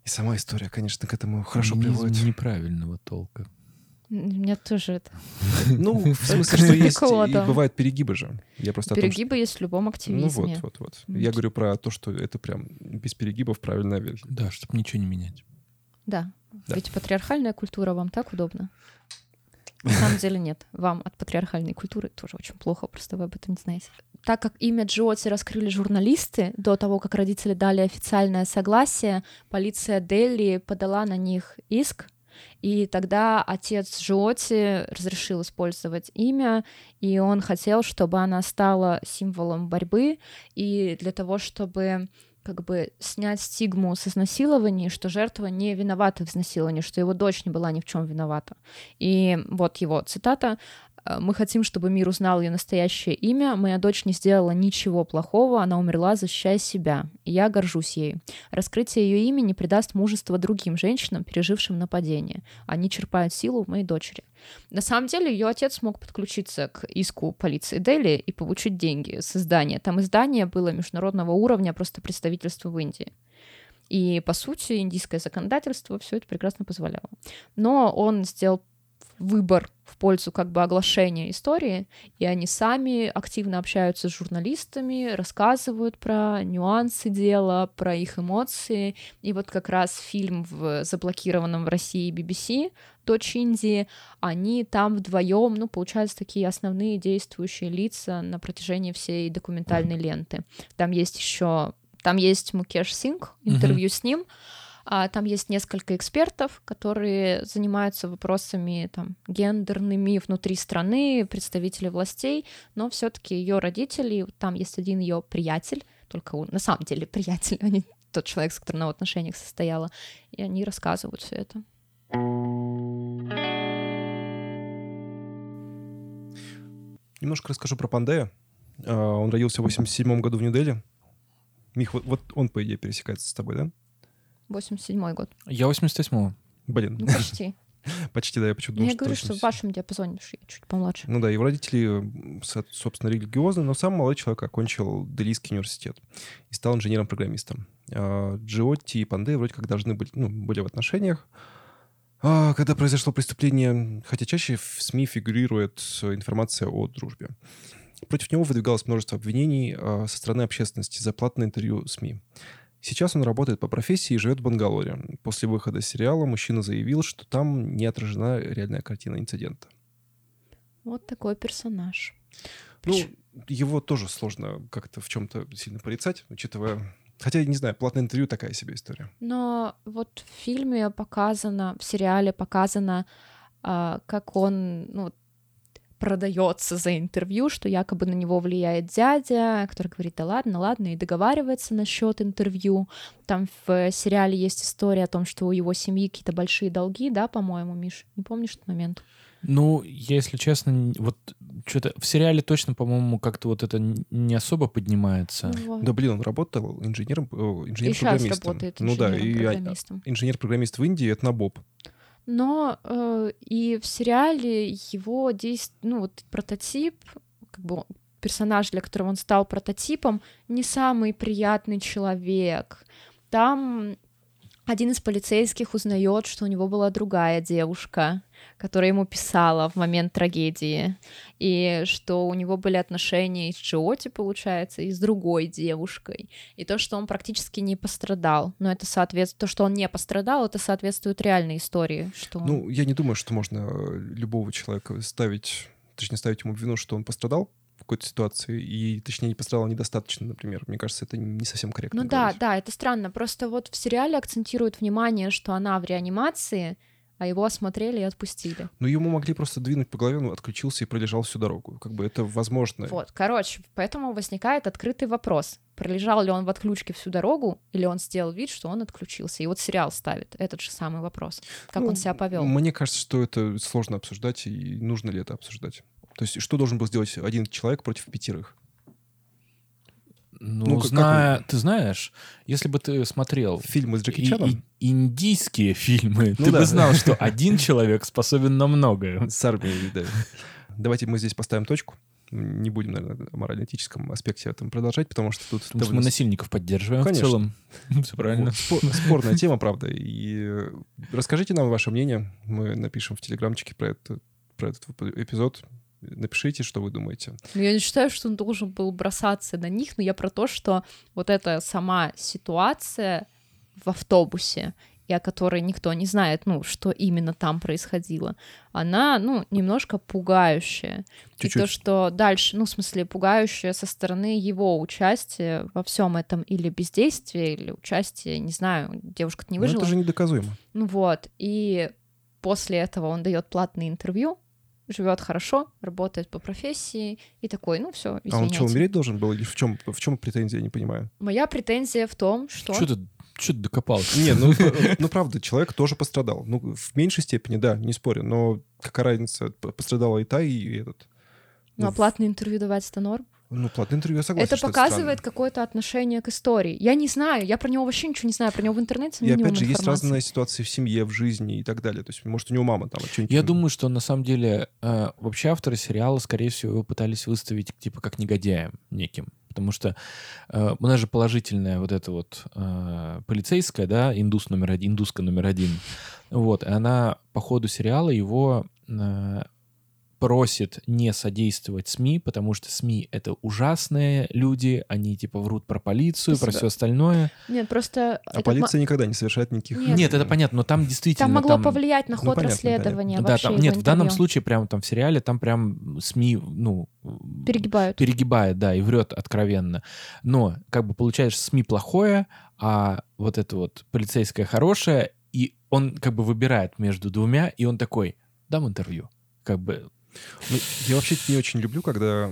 И сама история, конечно, к этому хорошо Феминизм приводит. неправильного толка. У меня тоже это. Ну, в смысле, что есть, и бывают перегибы же. Я просто Перегибы есть в любом Ну активизме. вот, вот, вот. М. Я говорю про то, что это прям без перегибов правильная версия. Да, чтобы ничего не менять. Да. Да. Ведь патриархальная культура вам так удобно. На самом деле нет. Вам от патриархальной культуры тоже очень плохо, просто вы об этом не знаете. Так как имя Джоти раскрыли журналисты, до того, как родители дали официальное согласие, полиция Дели подала на них иск, и тогда отец Джоти разрешил использовать имя, и он хотел, чтобы она стала символом борьбы, и для того, чтобы как бы снять стигму с изнасилований, что жертва не виновата в изнасиловании, что его дочь не была ни в чем виновата. И вот его цитата. «Э, Мы хотим, чтобы мир узнал ее настоящее имя. Моя дочь не сделала ничего плохого, она умерла, защищая себя. И я горжусь ею. Раскрытие ее имени придаст мужество другим женщинам, пережившим нападение. Они черпают силу в моей дочери. На самом деле, ее отец смог подключиться к иску полиции Дели и получить деньги с издания. Там издание было международного уровня, просто представительство в Индии. И, по сути, индийское законодательство все это прекрасно позволяло. Но он сделал выбор в пользу как бы оглашения истории, и они сами активно общаются с журналистами, рассказывают про нюансы дела, про их эмоции. И вот как раз фильм в заблокированном в России BBC то Чинди, они там вдвоем, ну, получаются такие основные действующие лица на протяжении всей документальной ленты. Там есть еще, там есть Мукеш Синг, интервью mm-hmm. с ним, там есть несколько экспертов, которые занимаются вопросами там, гендерными внутри страны, представители властей, но все-таки ее родители, там есть один ее приятель, только он на самом деле приятель, а не тот человек, с которым она в отношениях состояла, и они рассказывают все это. Немножко расскажу про Пандея. А, он родился в 87 году в Нью-Дели. Мих, вот, вот он, по идее, пересекается с тобой, да? 87 год. Я 88-го. Блин. Ну, почти. Почти, да, я почему-то Я говорю, что в вашем диапазоне, что я чуть помладше. Ну да, его родители, собственно, религиозные, но сам молодой человек окончил Делийский университет и стал инженером-программистом. А, Джиотти и Панде вроде как должны быть, ну, были в отношениях. А, когда произошло преступление, хотя чаще в СМИ фигурирует информация о дружбе. Против него выдвигалось множество обвинений а, со стороны общественности за платное интервью СМИ. Сейчас он работает по профессии и живет в Бангалоре. После выхода сериала мужчина заявил, что там не отражена реальная картина инцидента. Вот такой персонаж. Ну, его тоже сложно как-то в чем-то сильно порицать, учитывая... Хотя, не знаю, платное интервью такая себе история. Но вот в фильме показано, в сериале показано, а, как он, ну, продается за интервью, что якобы на него влияет дядя, который говорит, да ладно, ладно, и договаривается насчет интервью. Там в сериале есть история о том, что у его семьи какие-то большие долги, да, по-моему, Миш? Не помнишь этот момент? Ну, если честно, вот что-то в сериале точно, по-моему, как-то вот это не особо поднимается. Ну, вот. Да, блин, он работал инженером, инженер-программистом. И работает ну да, и инженер-программист в Индии — это на Боб но э, и в сериале его действ... ну вот прототип, как бы персонаж, для которого он стал прототипом, не самый приятный человек. Там один из полицейских узнает, что у него была другая девушка, которая ему писала в момент трагедии, и что у него были отношения с Джиоти, получается, и с другой девушкой, и то, что он практически не пострадал. Но это соответствует... То, что он не пострадал, это соответствует реальной истории. Что Ну, я не думаю, что можно э, любого человека ставить, точнее, ставить ему вину, что он пострадал, какой-то ситуации, и, точнее, не пострадала недостаточно, например. Мне кажется, это не совсем корректно. Ну говорить. да, да, это странно. Просто вот в сериале акцентируют внимание, что она в реанимации, а его осмотрели и отпустили. Ну, ему могли просто двинуть по голове, он отключился и пролежал всю дорогу. Как бы это возможно. Вот, короче, поэтому возникает открытый вопрос. Пролежал ли он в отключке всю дорогу, или он сделал вид, что он отключился? И вот сериал ставит этот же самый вопрос. Как ну, он себя повел. Мне кажется, что это сложно обсуждать, и нужно ли это обсуждать. То есть что должен был сделать один человек против пятерых? Ну, ну зная, как... ты знаешь, если бы ты смотрел фильмы с Джеки Чаном, и, индийские фильмы, ну, ты да. бы знал, что один человек способен на многое. С армией, да. Давайте мы здесь поставим точку. Не будем, наверное, о морально-этическом аспекте этом продолжать, потому что тут... Потому что мы насильников поддерживаем Конечно. в целом. Все правильно. Спор, спорная тема, правда. И расскажите нам ваше мнение. Мы напишем в телеграмчике про, про этот эпизод. Напишите, что вы думаете. Ну, я не считаю, что он должен был бросаться на них, но я про то, что вот эта сама ситуация в автобусе, и о которой никто не знает, ну, что именно там происходило, она, ну, немножко пугающая. Чуть-чуть. И то, что дальше, ну, в смысле, пугающая со стороны его участия во всем этом или бездействия, или участия, не знаю, девушка-то не выжила. Ну, это же недоказуемо. Ну вот, и после этого он дает платное интервью, живет хорошо, работает по профессии и такой, ну все, извиняйте. А он что, умереть должен был? Или в чем, в чем претензия, я не понимаю? Моя претензия в том, что... Что ты что ты докопался? Не, ну, ну правда, человек тоже пострадал. Ну, в меньшей степени, да, не спорю, но какая разница, пострадала и та, и этот. Ну, а платное интервью давать это норм? Ну, платное интервью, я согласен. Это показывает какое-то отношение к истории. Я не знаю, я про него вообще ничего не знаю, про него в интернете И опять же, есть разные ситуации в семье, в жизни и так далее. То есть, может, у него мама там что-нибудь... Я думаю, что на самом деле э, вообще авторы сериала, скорее всего, его пытались выставить типа как негодяем неким. Потому что э, у нас же положительная вот эта вот э, полицейская, да, индус номер один, индуска номер один. Вот, и она по ходу сериала его э, просит не содействовать СМИ, потому что СМИ — это ужасные люди, они типа врут про полицию, про все остальное. Нет, просто... А полиция никогда не совершает никаких... Нет. Нет, это понятно, но там действительно... Там могло повлиять на Ну, ход понятно, расследования. Да, вообще там, его нет, в данном интервью. случае прямо там в сериале там прям СМИ, ну, Перегибают. перегибает, да, и врет откровенно. Но как бы получается, СМИ плохое, а вот это вот полицейское хорошее, и он как бы выбирает между двумя, и он такой, дам интервью. Как бы, Ну, я вообще не очень люблю, когда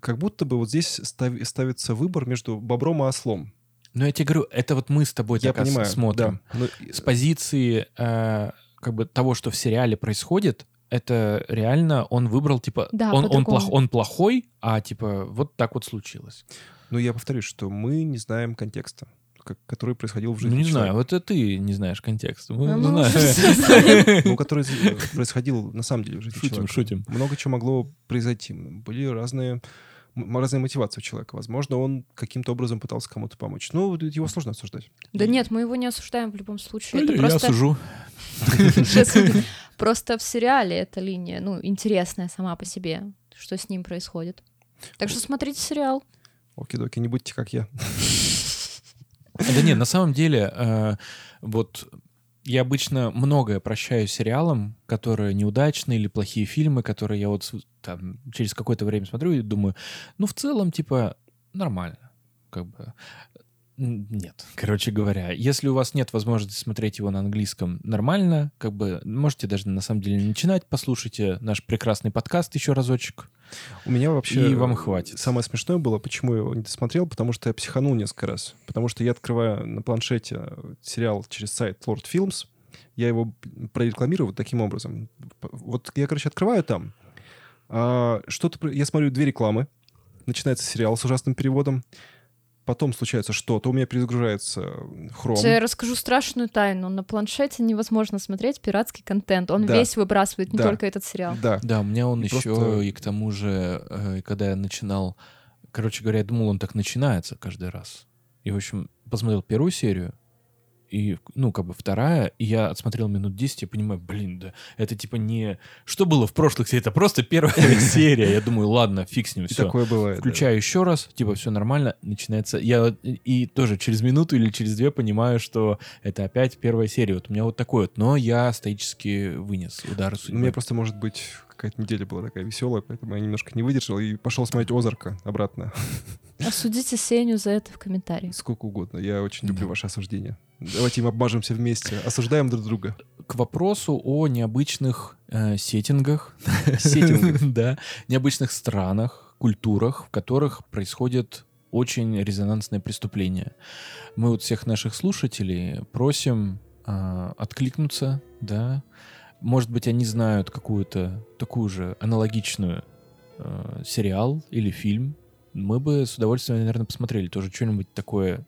как будто бы вот здесь став- ставится выбор между бобром и ослом. ну я тебе говорю, это вот мы с тобой Я так понимаю, смотрим. да. Но, С позиции э, как бы того, что в сериале происходит, это реально он выбрал, типа, Да, он, он, плох, он плохой, а типа вот так вот случилось. но я повторюсь, что мы не знаем контекста, как- который происходил в жизни Ну, не человека. знаю, вот это ты не знаешь контекст. Мы А ну, мы знаем. Ну, который происходил на самом деле в жизни Шутим, человека. шутим. Много чего могло произойти. Были разные разные мотивации у человека. Возможно, он каким-то образом пытался кому-то помочь. Ну, его сложно осуждать. Да нет, мы его не осуждаем в любом случае. Это Я просто... сужу. Просто в сериале эта линия, ну, интересная сама по себе, что с ним происходит. Так что смотрите сериал. Оки-доки, не будьте как я. Да нет, на самом деле, э, вот я обычно многое прощаю сериалам, которые неудачные или плохие фильмы, которые я вот там через какое-то время смотрю и думаю, ну, в целом, типа, нормально. Как бы нет. Короче говоря, если у вас нет возможности смотреть его на английском нормально, как бы можете даже на самом деле не начинать, послушайте наш прекрасный подкаст еще разочек. У меня вообще... И вам хватит. Самое смешное было, почему я его не досмотрел, потому что я психанул несколько раз. Потому что я открываю на планшете сериал через сайт Lord Films, я его прорекламирую вот таким образом. Вот я, короче, открываю там, а, что-то... Я смотрю две рекламы, начинается сериал с ужасным переводом, потом случается что-то, у меня перезагружается Chrome. Я расскажу страшную тайну. На планшете невозможно смотреть пиратский контент. Он Да. весь выбрасывает, не Да. только этот сериал. Да. Да, у меня он И еще, просто- и к тому же, э, когда я начинал, короче говоря, я думал, он так начинается каждый раз. И, в общем, посмотрел первую серию, и, ну, как бы вторая, и я отсмотрел минут 10, и понимаю, блин, да, это типа не... Что было в прошлых сериях? Это просто первая серия. Я думаю, ладно, фиг с ним, все. такое бывает. Включаю еще раз, типа, все нормально, начинается. Я и- тоже через минуту или через две понимаю, что это опять первая серия. Вот у меня вот такой вот. Но я стоически вынес удар У судьбы. меня просто, может быть, какая-то неделя была такая веселая, поэтому я немножко не выдержал и пошел смотреть Озарка обратно. Осудите Сеню за это в комментариях. Сколько угодно. Я очень люблю Да. ваше осуждение. Давайте им обмажемся вместе. Осуждаем друг друга. к вопросу о необычных э, сеттингах, Сеттингах. да, необычных странах, культурах, в которых происходят очень резонансные преступления. Мы вот всех наших слушателей просим а, откликнуться, да. Может быть, они знают какую-то такую же аналогичную э, сериал или фильм. Мы бы с удовольствием, наверное, посмотрели тоже что-нибудь такое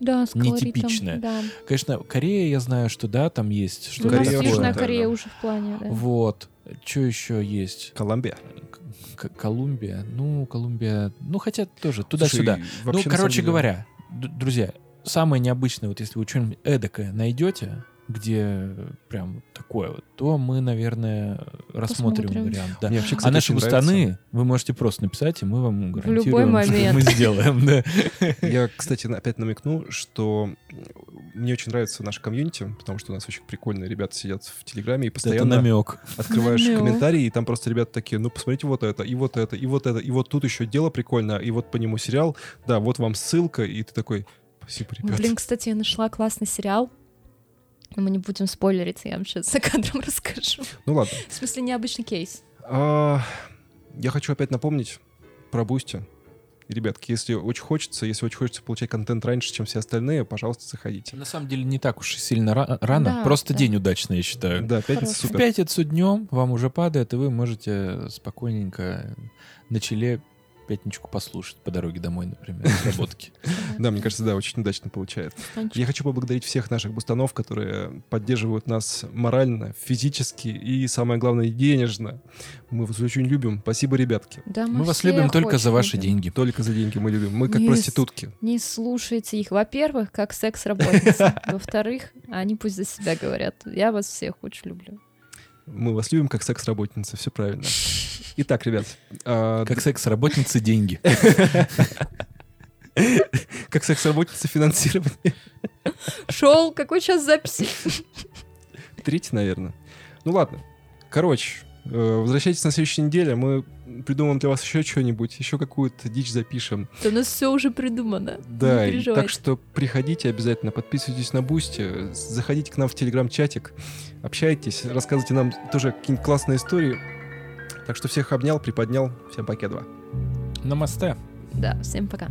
Да, с. Нетипичное. Да. Конечно, Корея, я знаю, что да, там есть У что-то нас Корея такое. Южная Корея да. уже в плане, да. Вот. Что еще есть? Колумбия. К- Колумбия. Ну, Колумбия. Ну, хотя тоже туда-сюда. Слушай, Ну, короче деле, говоря, д- друзья, самое необычное, вот если вы что-нибудь эдакое найдете, где прям такое вот, то мы, наверное, рассмотрим Посмотрим. вариант. Да. Мне вообще, А кстати, наши очень нравится. густаны вы можете просто написать, и мы вам любой гарантируем, что момент. мы сделаем. Да. Я, кстати, опять намекну, что мне очень нравится наше комьюнити, потому что у нас очень прикольные ребята сидят в Телеграме и Это постоянно намек. открываешь Намёк. комментарии, и там просто ребята такие, ну, посмотрите вот это, и вот это, и вот это, и вот тут еще дело прикольное, и вот по нему сериал, да, вот вам ссылка, и ты такой, спасибо, ребят. Блин, кстати, я нашла классный сериал. Но мы не будем спойлерить, я вам сейчас за кадром расскажу. Ну ладно. В смысле, необычный кейс. А, я хочу опять напомнить про Boosty. Ребятки, если очень хочется, если очень хочется получать контент раньше, чем все остальные, пожалуйста, заходите. На самом деле не так уж и сильно ра- рано, Да, просто да. день удачный, я считаю. Да, пятница Хорошо. В супер. пятницу днем вам уже падает, и вы можете спокойненько на чилле пятничку послушать по дороге домой, например, с работки. Да, мне кажется, да, очень удачно получается. Я хочу поблагодарить всех наших бустанов, которые поддерживают нас морально, физически и, самое главное, денежно. Мы вас очень любим. Спасибо, ребятки. Да, Мы вас любим только за ваши любим. деньги. Только за деньги мы любим. Мы как проститутки. Не слушайте их. Во-первых, как секс-работница. Во-вторых, они пусть за себя говорят. Я вас всех очень люблю. Мы вас любим как секс-работницы. Все правильно. Итак, ребят, а, Как секс-работницы деньги. как секс-работница финансирование. Шел, какой час записи? Третий, наверное. Ну ладно. Короче, э, возвращайтесь на следующей неделе. Мы придумаем для вас еще что-нибудь, еще какую-то дичь запишем. Да у нас все уже придумано. Да, так что приходите обязательно, подписывайтесь на Boosty, заходите к нам в телеграм-чатик, общайтесь, рассказывайте нам тоже какие-нибудь классные истории. Так что всех обнял, приподнял. Всем пока, два. Намасте. Да, всем пока.